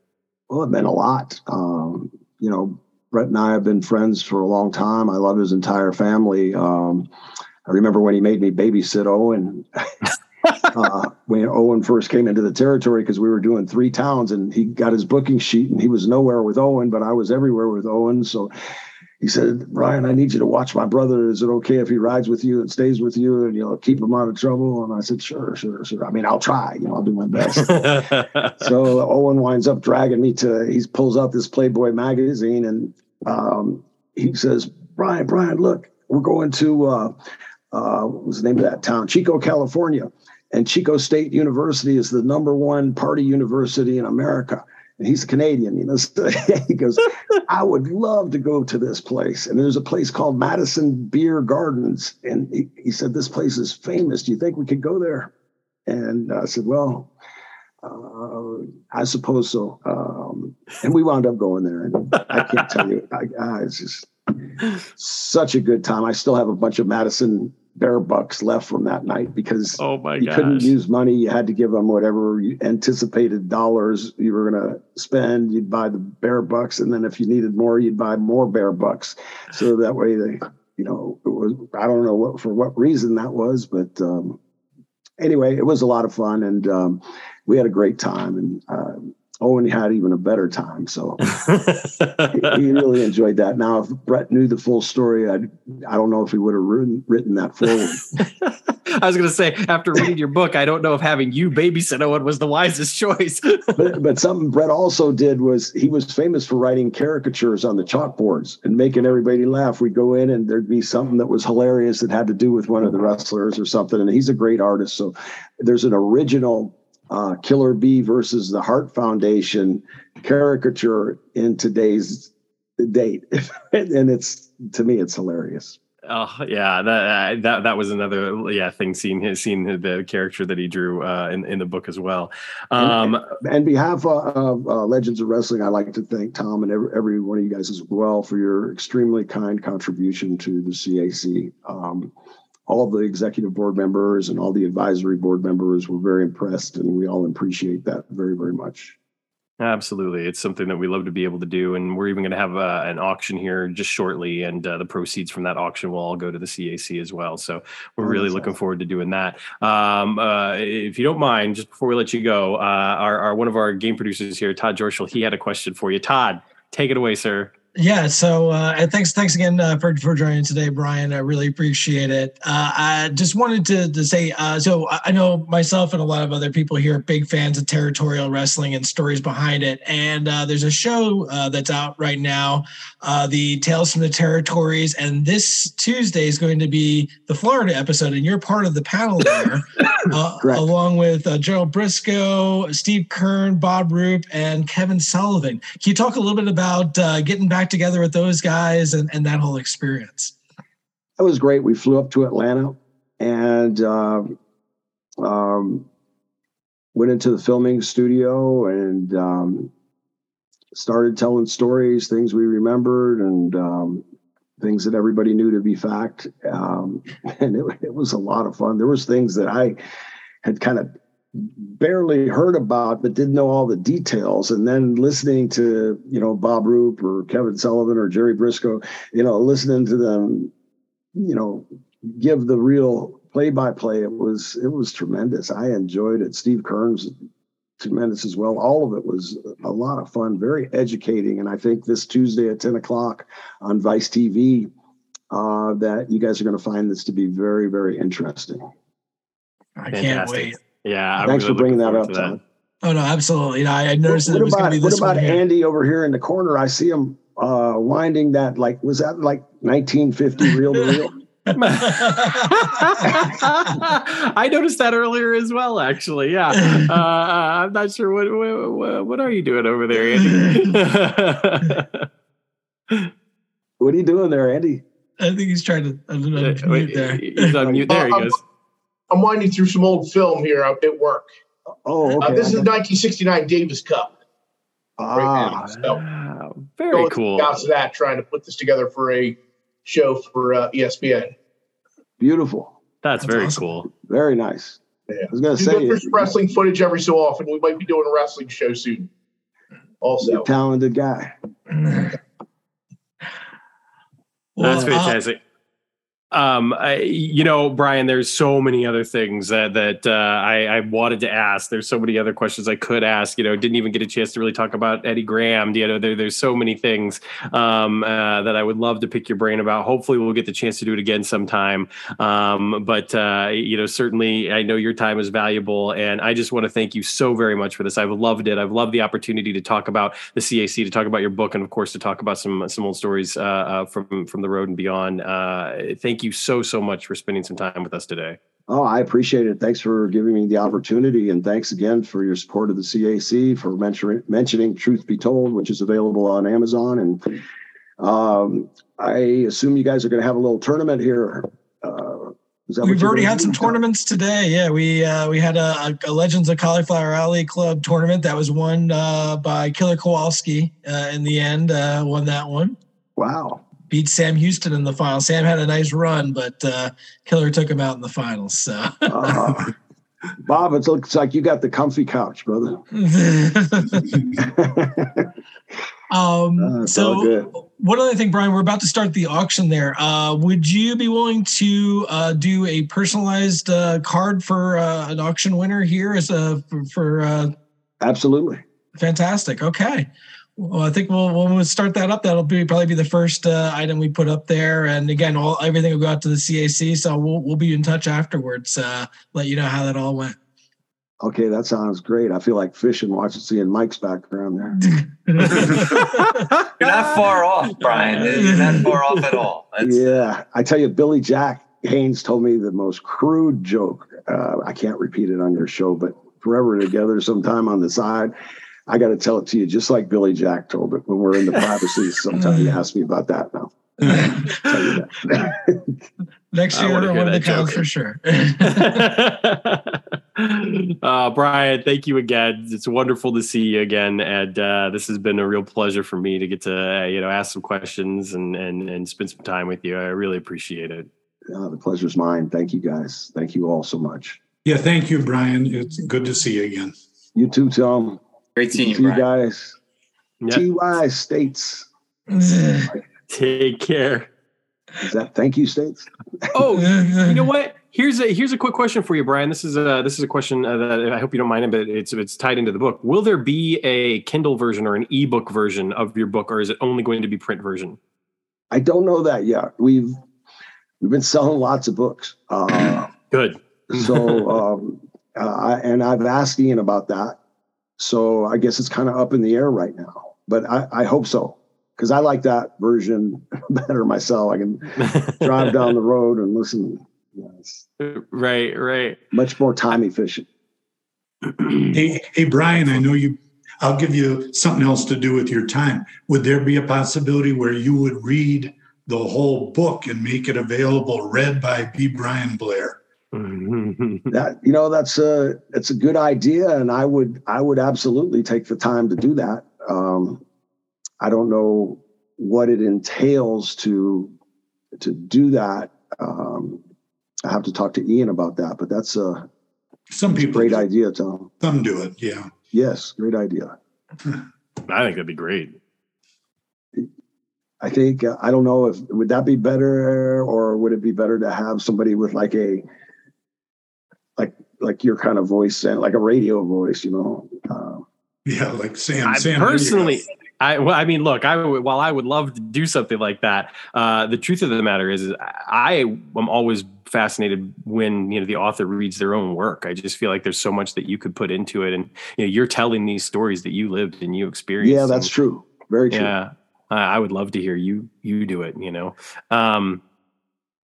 Well, it meant a lot. Um, you know, Bret and I have been friends for a long time. I love his entire family. Um, I remember when he made me babysit Owen. uh, when Owen first came into the territory because we were doing three towns and he got his booking sheet and he was nowhere with Owen, but I was everywhere with Owen. So he said, Ryan, I need you to watch my brother. Is it okay if he rides with you and stays with you and you'll keep him out of trouble? And I said, sure, sure, sure. I mean, I'll try, you know, I'll do my best. so Owen winds up dragging me to, he pulls out this Playboy magazine and um, he says, Brian, Brian, look, we're going to, uh, uh, what was the name of that town? Chico, California. And Chico State University is the number one party university in America And he's a Canadian, you know. So he goes, I would love to go to this place. And there's a place called Madison Bear Gardens. And he, he said, This place is famous. Do you think we could go there? And I said, Well, uh, I suppose so. Um, and we wound up going there. And I can't tell you, I, I, it's just such a good time. I still have a bunch of Madison bear bucks left from that night because oh my you gosh. couldn't use money. You had to give them whatever you anticipated dollars you were going to spend. You'd buy the bear bucks, and then if you needed more, you'd buy more bear bucks. So that way, they, you know, it was I don't know what for what reason that was, but um, anyway, it was a lot of fun, and um, we had a great time, and. Uh, Owen had even a better time. So he, really enjoyed that. Now, if Bret knew the full story, I I don't know if he would have written, written that forward. I was going to say, after reading your book, I don't know if having you babysit Owen was the wisest choice. but, but something Bret also did was he was famous for writing caricatures on the chalkboards and making everybody laugh. We'd go in and there'd be something that was hilarious that had to do with one of the wrestlers or something. And he's a great artist. So there's an original uh, Killer Bee versus the Heart Foundation caricature in today's date, and it's to me it's hilarious. Oh yeah, that uh, that that was another yeah thing. Seeing his seeing the character that he drew uh, in in the book as well. Um, and, and behalf of uh, Legends of Wrestling, I'd like to thank Tom and every, every one of you guys as well for your extremely kind contribution to the CAC. Um, all of the executive board members and all the advisory board members were very impressed, and we all appreciate that very, very much. Absolutely, it's something that we love to be able to do, and we're even going to have uh, an auction here just shortly, and uh, the proceeds from that auction will all go to the CAC as well. So we're really looking awesome. forward to doing that. Um, uh, if you don't mind, just before we let you go, uh, our, our, one of our game producers here, Todd Jorschel, he had a question for you. Todd, take it away, sir. Yeah. So, uh, and thanks, thanks again uh, for for joining today, Brian. I really appreciate it. Uh, I just wanted to to say, uh, so I know myself and a lot of other people here are big fans of territorial wrestling and stories behind it. And uh, there's a show uh, that's out right now, the Tales from the Territories, and this Tuesday is going to be the Florida episode, and you're part of the panel there, along with Gerald Brisco, Steve Keirn, Bob Roop, and Kevin Sullivan. Can you talk a little bit about getting back back together with those guys and, and that whole experience? That was great. We flew up to Atlanta and uh, um, went into the filming studio and um, started telling stories, things we remembered, and um, things that everybody knew to be fact. Um, and it, it was a lot of fun. There was things that I had kind of barely heard about but didn't know all the details. And then listening to you know bob roop or kevin sullivan or jerry brisco you know listening to them you know give the real play by play it was it was tremendous. I enjoyed it. Steve keirn's tremendous as well. All of it was a lot of fun very educating. And i think this tuesday at 10 o'clock on vice tv uh, that you guys are going to find this to be very very interesting. I Fantastic. can't wait yeah. I'm Thanks really for bringing that up, Tom. Oh no, absolutely. You know, I noticed what, what about, What about Andy over here in the corner? I see him uh, winding that like was that like 1950 reel to reel? I noticed that earlier as well, actually. Yeah, uh, I'm not sure what, what, what are you doing over there, Andy. what are you doing there, Andy? I think he's trying to unmute there. He's on mute. There he goes. I'm winding through some old film here at work. Oh, okay. Uh, this is the 1969 Davis Cup. Ah, so, very cool. Out to that, trying to put this together for a show for uh, ESPN. Beautiful. That's, That's very awesome. cool. Very nice. Yeah. I was going to say there's wrestling footage every so often. We might be doing a wrestling show soon. Also, talented guy. well, That's uh, fantastic. Uh, um, I, you know, Brian, there's so many other things that that uh, I, I, wanted to ask. There's so many other questions I could ask. You know, didn't even get a chance to really talk about Eddie Graham. You know, there, there's so many things um, uh, that I would love to pick your brain about. Hopefully, we'll get the chance to do it again sometime. Um, but uh, you know, certainly, I know your time is valuable, and I just want to thank you so very much for this. I've loved it. I've loved the opportunity to talk about the CAC, to talk about your book, and of course, to talk about some some old stories uh, uh, from from the road and beyond. Uh, thank you so, so much for spending some time with us today. Oh, I appreciate it. Thanks for giving me the opportunity, and thanks again for your support of the CAC for mentioning mentioning Truth Be Told, which is available on Amazon. And um, I assume you guys are going to have a little tournament here. Uh, We've already had some tournaments today. Yeah, we uh, we had a, a, Legends of Cauliflower Alley Club tournament that was won uh, by Killer Kowalski uh, in the end. Uh, won that one. Wow beat Sam Houston in the final. Sam had a nice run, but uh, Killer took him out in the finals. So. uh, Bob, it looks like you got the comfy couch, brother. um, uh, so, one other thing, Brian, we're about to start the auction there. Uh, would you be willing to uh, do a personalized uh, card for uh, an auction winner here as a for? for uh, Absolutely. Fantastic. Okay. Well, I think we'll when we start that up, that'll be probably be the first uh, item we put up there. And again, all everything will go out to the CAC. So we'll we'll be in touch afterwards. Uh, let you know how that all went. Okay, that sounds great. I feel like fishing watching seeing Mike's background there. You're not far off, Brian. You're not far off at all. That's... Yeah, I tell you, Billy Jack Haynes told me the most crude joke. Uh, I can't repeat it on your show, but forever together, sometime on the side I got to tell it to you just like Billy Jack told it when we're in the privacy. Sometimes you ask me about that now. Next year, one of the counts for sure. uh, Brian, thank you again. It's wonderful to see you again, and uh, this has been a real pleasure for me to get to uh, you know ask some questions and and and spend some time with you. I really appreciate it. Uh, the pleasure's mine. Thank you, guys. Thank you all so much. Yeah, thank you, Brian. It's good to see you again. You too, Tom. Great seeing you, you guys. Yep. TY States. Take care. Is that thank you, States? oh, you know what? Here's a here's a quick question for you, Brian. This is a this is a question uh, that I hope you don't mind, it, but it's it's tied into the book. Will there be a Kindle version or an ebook version of your book, or is it only going to be print version? I don't know that yet. We've we've been selling lots of books. Uh, Good. so, um, uh, and I've asked Ian about that, so I guess it's kind of up in the air right now, but I, I hope so because I like that version better myself. I can drive down the road and listen. Yes. Right, right. Much more time efficient. hey, hey, Brian, I know you. I'll give you something else to do with your time. Would there be a possibility where you would read the whole book and make it available read by B. Brian Blair? that you know that's a it's a good idea and i would i would absolutely take the time to do that. Um, i don't know what it entails to to do that. Um, i have to talk to ian about that but that's a some people great idea tom. Some do it yeah. Yes great idea. I think that'd be great. I think uh, i don't know if would that be better or would it be better to have somebody with like a like like your kind of voice and like a radio voice, you know. Uh, yeah, like Sam. I Sam personally. I, well, I mean, look, I while I would love to do something like that, uh, the truth of the matter is, is I am always fascinated when you know the author reads their own work. I just feel like there's so much that you could put into it, and you know, you're telling these stories that you lived and you experienced. Yeah, that's and, true. Very true. Yeah, I would love to hear you you do it. You know, um,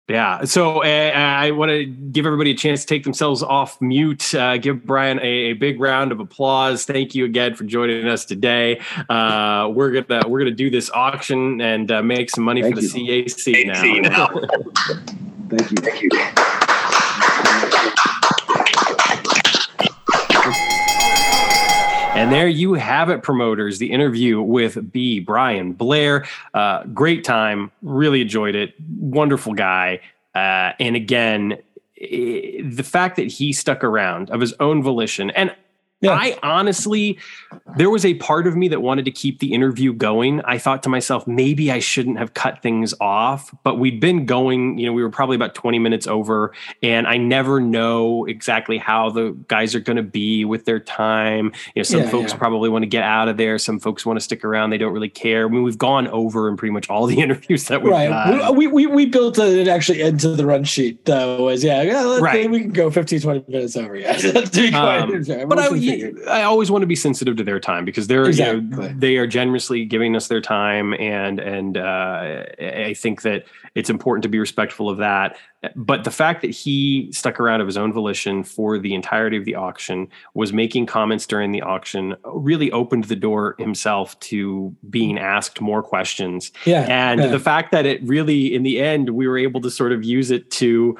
yeah. So uh, I want to give everybody a chance to take themselves off mute. Uh, give Brian a, a, big round of applause. Thank you again for joining us today. Uh, we're gonna we're gonna do this auction and uh, make some money Thank for the you. CAC now. Thank you. Thank you. And there you have it, promoters. The interview with B. Brian Blair. Uh, great time. Really enjoyed it. Wonderful guy. Uh, and again, the fact that he stuck around of his own volition, and yeah. I honestly, there was a part of me that wanted to keep the interview going. I thought to myself, maybe I shouldn't have cut things off, but we'd been going, you know, we were probably about 20 minutes over, and I never know exactly how the guys are going to be with their time. You know, some yeah, folks yeah. probably want to get out of there, some folks want to stick around, they don't really care. I mean, we've gone over in pretty much all the interviews that we've right. We, we, we built it actually into the run sheet, though, was yeah, yeah right. we can go 15, 20 minutes over. Yeah. um, but I, I always want to be sensitive to their time because they're exactly. you know, they are generously giving us their time, and and uh, I think that it's important to be respectful of that. But the fact that he stuck around of his own volition for the entirety of the auction, was making comments during the auction, really opened the door himself to being asked more questions. Yeah, and yeah. the fact that it really, in the end, we were able to sort of use it to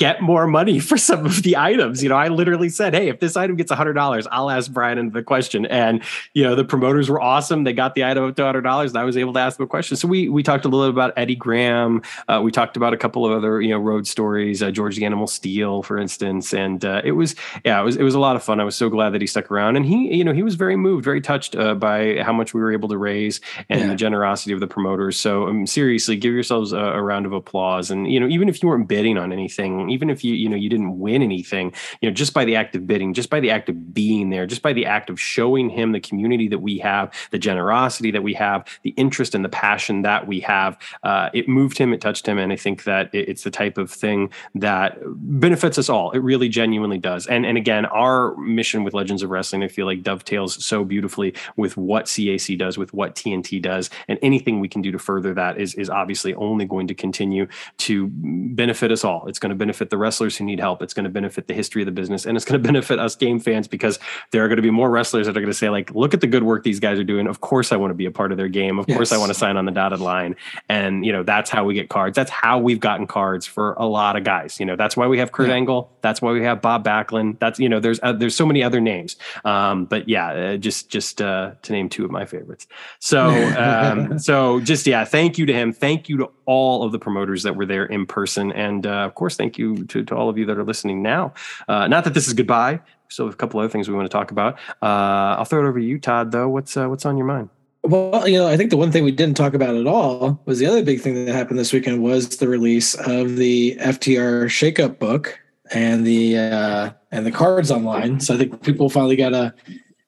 get more money for some of the items. You know, I literally said, "Hey, if this item gets hundred dollars, I'll ask Brian the question." And you know, the promoters were awesome. They got the item up to hundred dollars, and I was able to ask them a question. So we we talked a little bit about Eddie Graham. Uh, we talked about a couple of other you know road stories, uh, George the Animal Steele, for instance. And uh, it was yeah, it was it was a lot of fun. I was so glad that he stuck around, and he you know he was very moved, very touched uh, by how much we were able to raise and yeah. the generosity of the promoters. So um, seriously, give yourselves a, a round of applause. And you know, even if you weren't bidding on anything even if you you know you didn't win anything you know just by the act of bidding just by the act of being there just by the act of showing him the community that we have the generosity that we have the interest and the passion that we have uh, it moved him it touched him and i think that it's the type of thing that benefits us all. It really genuinely does. And and again our mission with legends of wrestling i feel like dovetails so beautifully with what cac does with what tnt does and anything we can do to further that is is obviously only going to continue to benefit us all. It's going to benefit the wrestlers wrestlers who need help. It's going to benefit the history of the business and it's going to benefit us game fans because there are going to be more wrestlers that are going to say, like, look at the good work these guys are doing. Of course, I want to be a part of their game. Of yes. course, I want to sign on the dotted line. And, you know, that's how we get cards. That's how we've gotten cards for a lot of guys. You know, that's why we have Kurt yeah. Angle. That's why we have Bob Backlund. That's, you know, there's, uh, there's so many other names. Um, but yeah, uh, just, just, uh, to name two of my favorites. So, um, so just, yeah, thank you to him. Thank you to all of the promoters that were there in person. And, uh, of course, thank you to, to all of you that are listening now. Uh, not that this is goodbye. So a couple other things we want to talk about. Uh, I'll throw it over to you, Todd. Though, what's uh, what's on your mind? Well, you know, I think the one thing we didn't talk about at all was the other big thing that happened this weekend was the release of the FTR Shakeup book and the uh, and the cards online. So I think people finally got a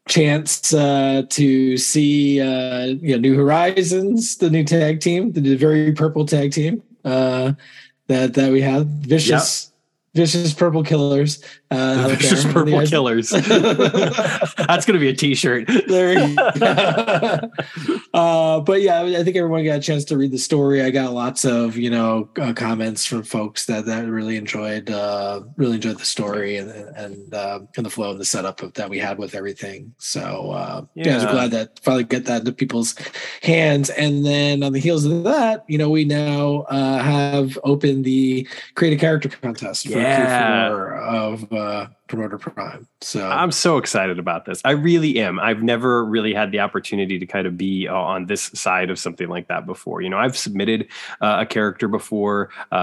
chance uh, to see uh, you know New Horizons, the new tag team, the very purple tag team uh, that that we have. Vicious. Yep. Vicious Purple Killers. Uh, Vicious Purple Killers. That's going to be a T-shirt. there uh, but yeah, I think everyone got a chance to read the story. I got lots of you know uh, comments from folks that that really enjoyed uh, really enjoyed the story and and uh, and the flow and the setup of, that we had with everything. So uh, yeah. yeah, I was glad that finally get that into people's hands. And then on the heels of that, you know, we now uh, have opened the create a character contest. For yeah. of uh, Promoter Prime. So I'm so excited about this. I really am. I've never really had the opportunity to kind of be uh, on this side of something like that before. You know, I've submitted uh, a character before. Uh,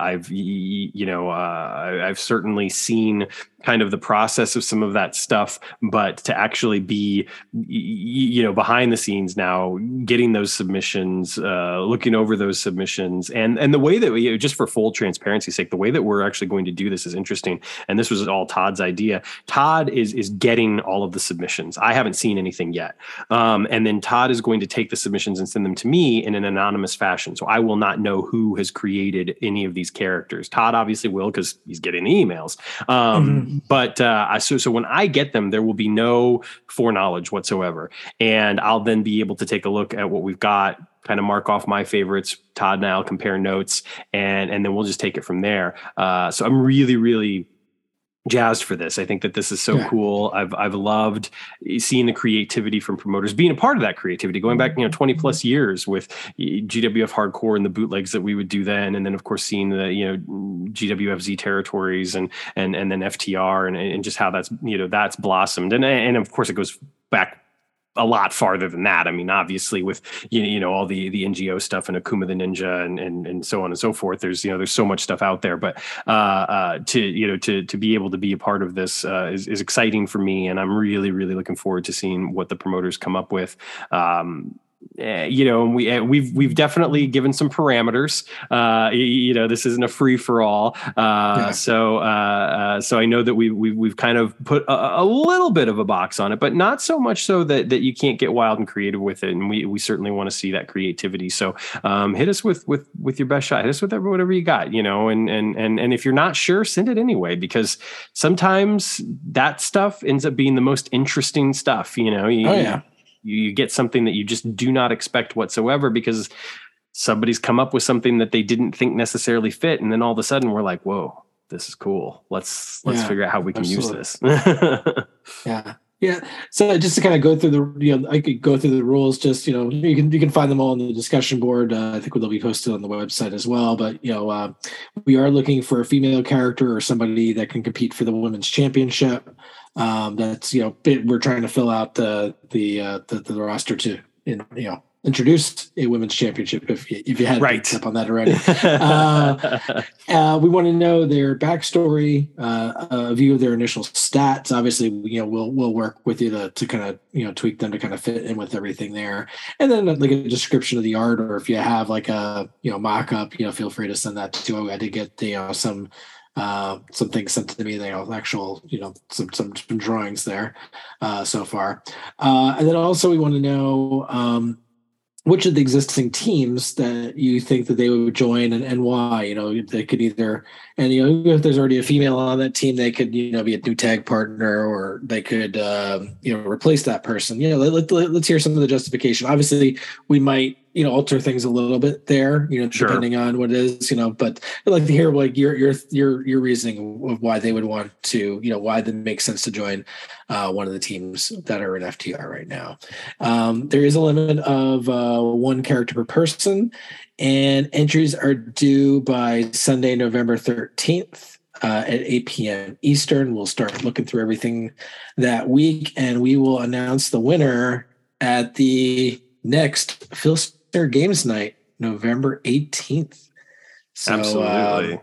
I've you know uh, I've certainly seen kind of the process of some of that stuff but to actually be you know behind the scenes now getting those submissions uh, looking over those submissions and and the way that we just for full transparency sake the way that we're actually going to do this is interesting and this was all todd's idea. Todd is is getting all of the submissions. I haven't seen anything yet. Um, and then todd is going to take the submissions and send them to me in an anonymous fashion. So i will not know who has created any of these characters. Todd obviously will because he's getting the emails. Um, mm-hmm. but uh, so so when I get them, there will be no foreknowledge whatsoever, and I'll then be able to take a look at what we've got, kind of mark off my favorites. Todd and I'll compare notes, and and then we'll just take it from there. Uh, so I'm really really jazzed for this. I think that this is so yeah. cool. I've I've loved seeing the creativity from promoters, being a part of that creativity, going back you know 20 plus years with GWF Hardcore and the bootlegs that we would do then, and then of course seeing the you know GWFZ territories and and and then FTR and and just how that's you know that's blossomed, and and of course it goes back a lot farther than that. I mean, obviously with you, you know all the the NGO stuff and Akuma the Ninja and, and and so on and so forth. There's you know there's so much stuff out there, but uh, uh, to you know to to be able to be a part of this uh, is is exciting for me, and I'm really really looking forward to seeing what the promoters come up with. Um, uh, you know, we uh, we've we've definitely given some parameters. Uh, you, you, know, this isn't a free for all. Uh, yeah. So uh, Uh, so I know that we, we we've kind of put a, a, little bit of a box on it, but not so much so that that you can't get wild and creative with it. And we we certainly want to see that creativity. So um, hit us with with with your best shot. Hit us with whatever you got, you know. And and and and if you're not sure, send it anyway because sometimes that stuff ends up being the most interesting stuff. You know. You, oh yeah. You, you get something that you just do not expect whatsoever because somebody's come up with something that they didn't think necessarily fit. And then all of a sudden we're like whoa this is cool. Let's let's yeah, figure out how we can absolutely. use this. Yeah. Yeah. So just to kind of go through the you know i could go through the rules just you know you can you can find them all on the discussion board. Uh, i think they'll be posted on the website as well. But you know uh, we are looking for a female character or somebody that can compete for the women's championship um, that's you know we're trying to fill out the the uh, the, the roster to in you know introduced a women's championship if you, if you hadn't right. picked up on that already. uh, uh, we want to know their backstory, uh, a view of their initial stats. Obviously, you know, we'll we'll work with you to, to kind of you know tweak them to kind of fit in with everything there, and then like a description of the art, or if you have like a you know mock up, you know, feel free to send that to. I did get you know some uh, some things sent to me, you know, actual, you know, some some, some drawings there uh, so far, uh, and then also we want to know um, which of the existing teams that you think that they would join and, and why? You know they could either and you know if there's already a female on that team they could you know be a new tag partner or they could um, you know replace that person. You know let, let, let's hear some of the justification. Obviously we might you know alter things a little bit there you know sure. depending on what it is you know but i'd like to hear like your your your your reasoning of why they would want to you know why it makes sense to join uh, one of the teams that are in ftr right now um, there is a limit of uh, one character per person and entries are due by sunday november 13th uh, at 8 p.m. Eastern. We'll start looking through everything that week, and we will announce the winner at the next Phil their games night, November 18th. So, Absolutely. Um,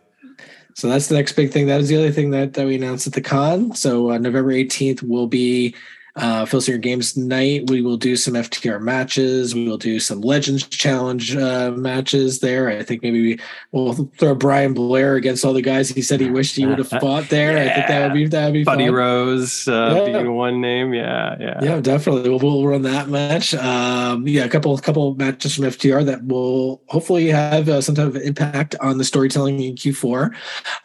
so that's the next big thing. That is the other thing that, that we announced at the con. So uh, November 18th will be uh, Phil Singer Games Night. We will do some FTR matches. We will do some Legends Challenge uh, matches there. I think maybe we will throw Brian Blair against all the guys he said he wished he would have fought there. yeah. I think that would be that would be Buddy fun. Rose uh, yeah. being one name. Yeah, yeah, yeah, definitely. We'll, we'll run that match. Um, yeah, a couple couple matches from FTR that will hopefully have uh, some type of impact on the storytelling in Q4.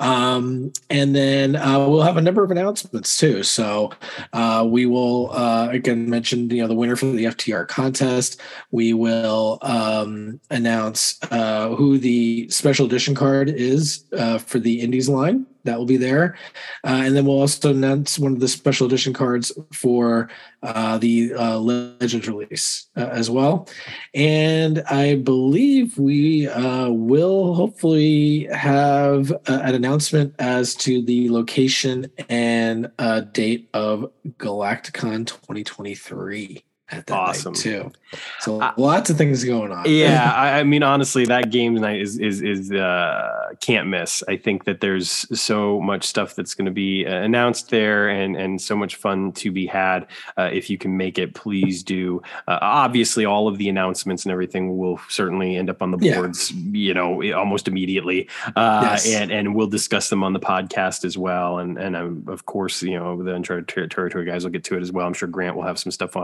Um, and then uh, we'll have a number of announcements too. So uh, we will uh, again mention you know the winner for the FTR contest. We will um, announce uh, who the special edition card is uh, for the Indies line that will be there. Uh, and then we'll also announce one of the special edition cards for uh, the uh, Legends release uh, as well. And I believe we uh, will hopefully have an announcement as to the location and date of Galacticon 2023 at that awesome. night too. So uh, lots of things going on. Yeah, I, I, mean, honestly, that game night is is is uh, can't miss. I think that there's so much stuff that's going to be uh, announced there, and and so much fun to be had. Uh, if you can make it, please do. Uh, obviously, all of the announcements and everything will certainly end up on the boards. Yeah. You know, almost immediately, uh, yes. and and we'll discuss them on the podcast as well. And and um, of course, you know, the Uncharted Territory guys will get to it as well. I'm sure Grant will have some stuff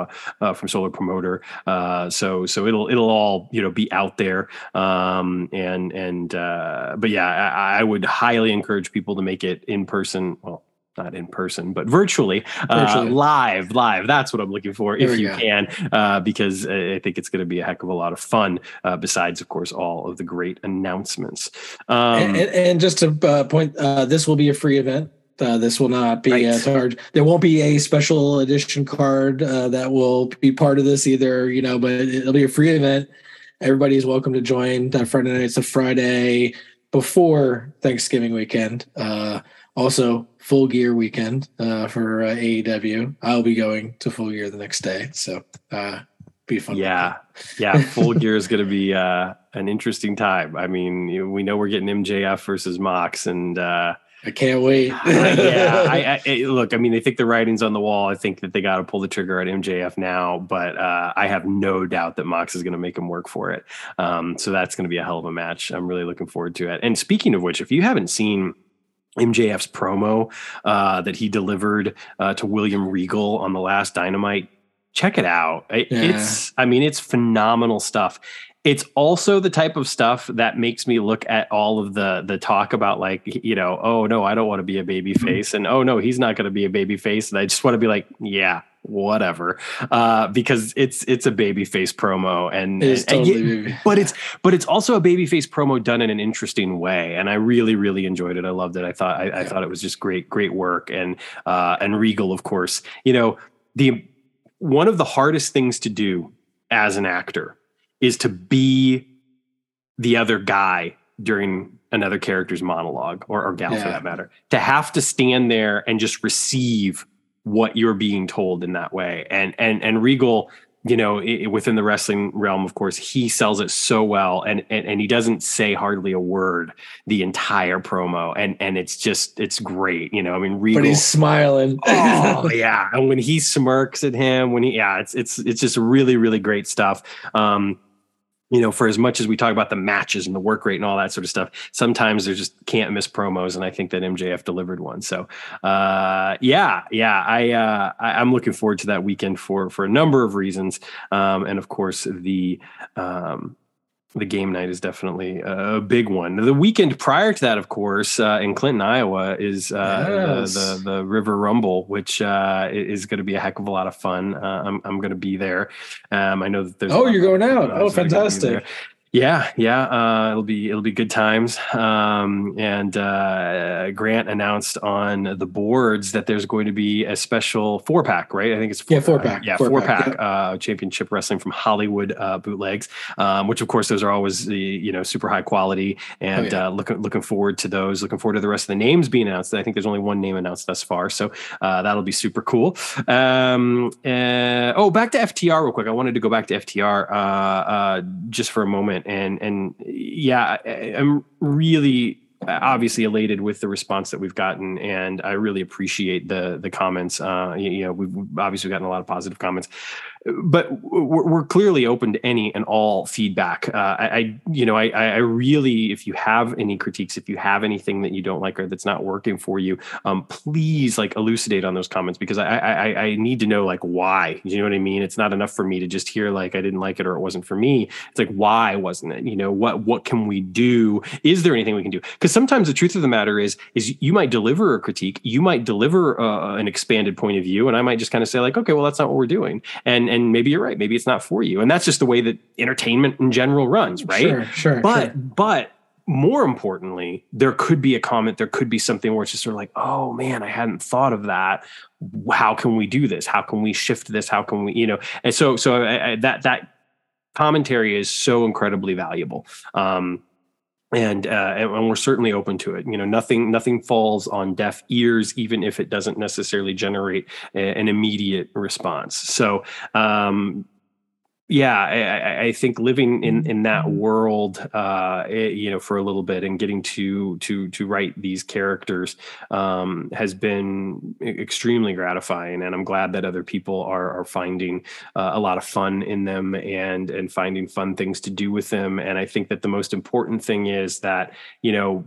from Solo Promoter. Uh, so so it'll it'll all you know be out there. Um, and and uh, but yeah, I, I would highly encourage people to make it in person. Well, not in person, but virtually, uh, virtually. Uh, live, live. That's what I'm looking for there if you go. can, uh, because I think it's going to be a heck of a lot of fun. Uh, besides, of course, all of the great announcements. Um, and, and, and, just to uh, point, uh, this will be a free event. Uh, this will not be right. a charge. There won't be a special edition card uh, that will be part of this either, you know, but it'll be a free event. Everybody is welcome to join. That Friday night, it's a Friday before Thanksgiving weekend. Uh, also, full gear weekend uh, for uh, AEW. I'll be going to full gear the next day. So, uh, be fun. Yeah. Yeah. Full gear is going to be uh, an interesting time. I mean, we know we're getting MJF versus Mox and, uh, I can't wait. yeah, I, I, look. I mean, I think the writing's on the wall. I think that they got to pull the trigger at MJF now, but uh, I have no doubt that Mox is going to make him work for it. Um, so that's going to be a hell of a match. I'm really looking forward to it. And speaking of which, if you haven't seen MJF's promo uh, that he delivered uh, to William Regal on the last Dynamite. Check it out. It, yeah. It's, I mean, it's phenomenal stuff. It's also the type of stuff that makes me look at all of the the talk about like you know oh no I don't want to be a baby face and oh no he's not going to be a baby face and I just want to be like yeah whatever. Uh, because it's it's a babyface promo and, it totally and but it's but it's also a babyface promo done in an interesting way and i really really enjoyed it. I loved it. I thought i, I thought it was just great great work and uh, and regal of course. You know the one of the hardest things to do as an actor is to be the other guy during another character's monologue or, or gal yeah. for that matter to have to stand there and just receive what you're being told in that way. And and and Regal, you know, it, within the wrestling realm, of course, he sells it so well, and, and and he doesn't say hardly a word the entire promo, and and it's just it's great. You know, I mean, Regal, but he's smiling. oh yeah, and when he smirks at him, when he yeah, it's it's it's just really really great stuff. Um, you know, for as much as we talk about the matches and the work rate and all that sort of stuff, sometimes there's just can't miss promos, and I think that MJF delivered one. So, uh, yeah, yeah, I, uh, I am looking forward to that weekend for for a number of reasons, um, and of course the um, the game night is definitely a big one. The weekend prior to that, of course, uh, in Clinton, Iowa, is uh, yes. the, the, the River Rumble, which uh, is going to be a heck of a lot of fun. Uh, I'm I'm going to be there. Um, I know that there's. Oh, you're going out! Oh, fantastic! Yeah, yeah, uh, it'll be it'll be good times. Um, and uh, Grant announced on the boards that there's going to be a special four pack, right? I think it's four, yeah, four pack, yeah, four, four pack, pack uh, championship wrestling from Hollywood uh, bootlegs, um, which of course those are always the you know super high quality. And oh, yeah. Uh, looking looking forward to those. Looking forward to the rest of the names being announced. I think there's only one name announced thus far, so uh, that'll be super cool. Um, oh, back to FTR real quick. I wanted to go back to FTR just for a moment and and yeah, I, I'm really obviously elated with the response that we've gotten and i really appreciate the the comments. Uh you, you know we've obviously gotten a lot of positive comments but we're, clearly open to any and all feedback. Uh, I, you know, I, I really, if you have any critiques, if you have anything that you don't like or that's not working for you, um, please like elucidate on those comments because I, I, I need to know like why. You know what I mean? It's not enough for me to just hear like I didn't like it or it wasn't for me. It's like why wasn't it? You know what? What can we do? Is there anything we can do? Because sometimes the truth of the matter is, is you might deliver a critique, you might deliver uh, an expanded point of view, and I might just kind of say like, okay, well that's not what we're doing, and and maybe you're right. Maybe it's not for you. And that's just the way that entertainment in general runs, right? Sure, sure. But sure. but more importantly, there could be a comment, there could be something where it's just sort of like, oh man, I hadn't thought of that. How can we do this? How can we shift this? How can we, you know? And so so I, I, that that commentary is so incredibly valuable. Um, and, uh, and we're certainly open to it. You know, nothing nothing falls on deaf ears, even if it doesn't necessarily generate a, an immediate response. So, um, yeah, I, I, think living in in that mm-hmm. world, uh, it, eh, you know, for a little bit and getting to to to write these characters um, has been extremely gratifying, and I'm glad that other people are are finding uh, a lot of fun in them and and finding fun things to do with them. And I think that the most important thing is that you know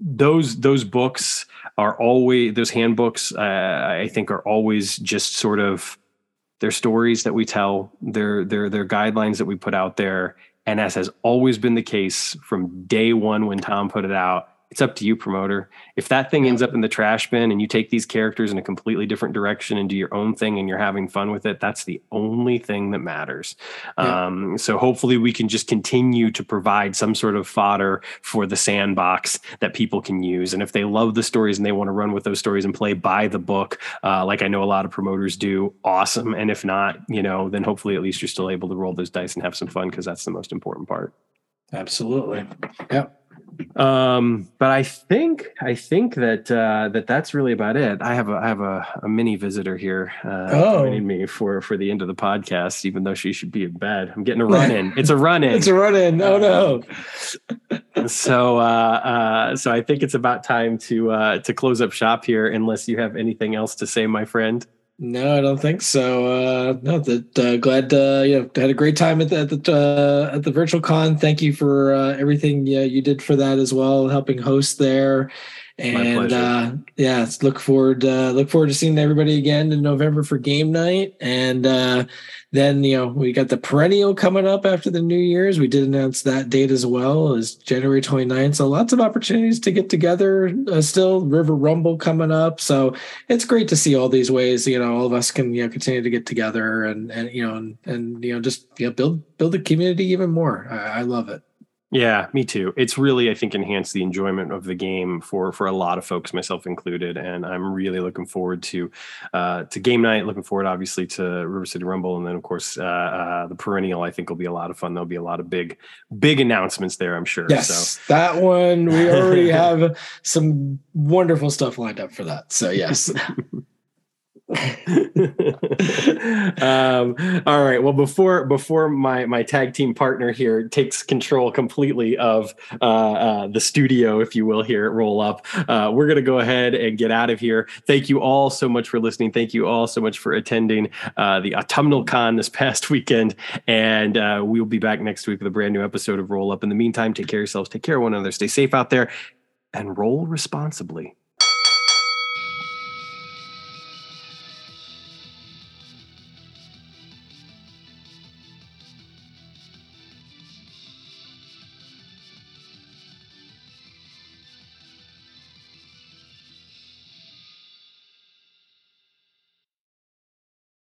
those those books are always those handbooks. Uh, I think are always just sort of their stories that we tell, their their their guidelines that we put out there, and as has always been the case from day one when Tom put it out, it's up to you, promoter. If that thing ends up in the trash bin and you take these characters in a completely different direction and do your own thing and you're having fun with it, that's the only thing that matters. Yeah. Um, so hopefully we can just continue to provide some sort of fodder for the sandbox that people can use. And if they love the stories and they want to run with those stories and play by the book, uh, like I know a lot of promoters do, awesome. And if not, you know, then hopefully at least you're still able to roll those dice and have some fun because that's the most important part. Absolutely. Yeah. Um, but I think I think that uh, that that's really about it. I have a I have a, a mini visitor here uh, oh. joining me for for the end of the podcast, even though she should be in bed. I'm getting a run in. It's a run in. it's a run in. Oh no. so uh, uh, so I think it's about time to uh, to close up shop here, unless you have anything else to say, my friend. No, I don't think so. Uh, no, that uh, glad uh, you know, had a great time at the at the, uh, at the virtual con. Thank you for uh, everything you did for that as well, helping host there. And uh, yeah, look forward uh, look forward to seeing everybody again in November for game night. And uh, then you know we got the perennial coming up after the New Year's. We did announce that date as well as January 29th. So lots of opportunities to get together. Uh, still River Rumble coming up. So it's great to see all these ways. You know, all of us can you know continue to get together and and you know and, and you know just you know build build the community even more. I, I love it. Yeah, me too. It's really, I think, enhanced the enjoyment of the game for for a lot of folks, myself included. And I'm really looking forward to uh, to game night. Looking forward, obviously, to River City Rumble, and then of course uh, uh, the perennial. I think will be a lot of fun. There'll be a lot of big big announcements there. I'm sure. Yes, so. that one we already have some wonderful stuff lined up for that. So yes. um, all right. Well, before before my my tag team partner here takes control completely of uh, uh, the studio, if you will, here Roll Up, uh, we're gonna go ahead and get out of here. Thank you all so much for listening. Thank you all so much for attending uh, the autumnal con this past weekend, and uh, we'll be back next week with a brand new episode of Roll Up. In the meantime, take care of yourselves, take care of one another, stay safe out there, and roll responsibly.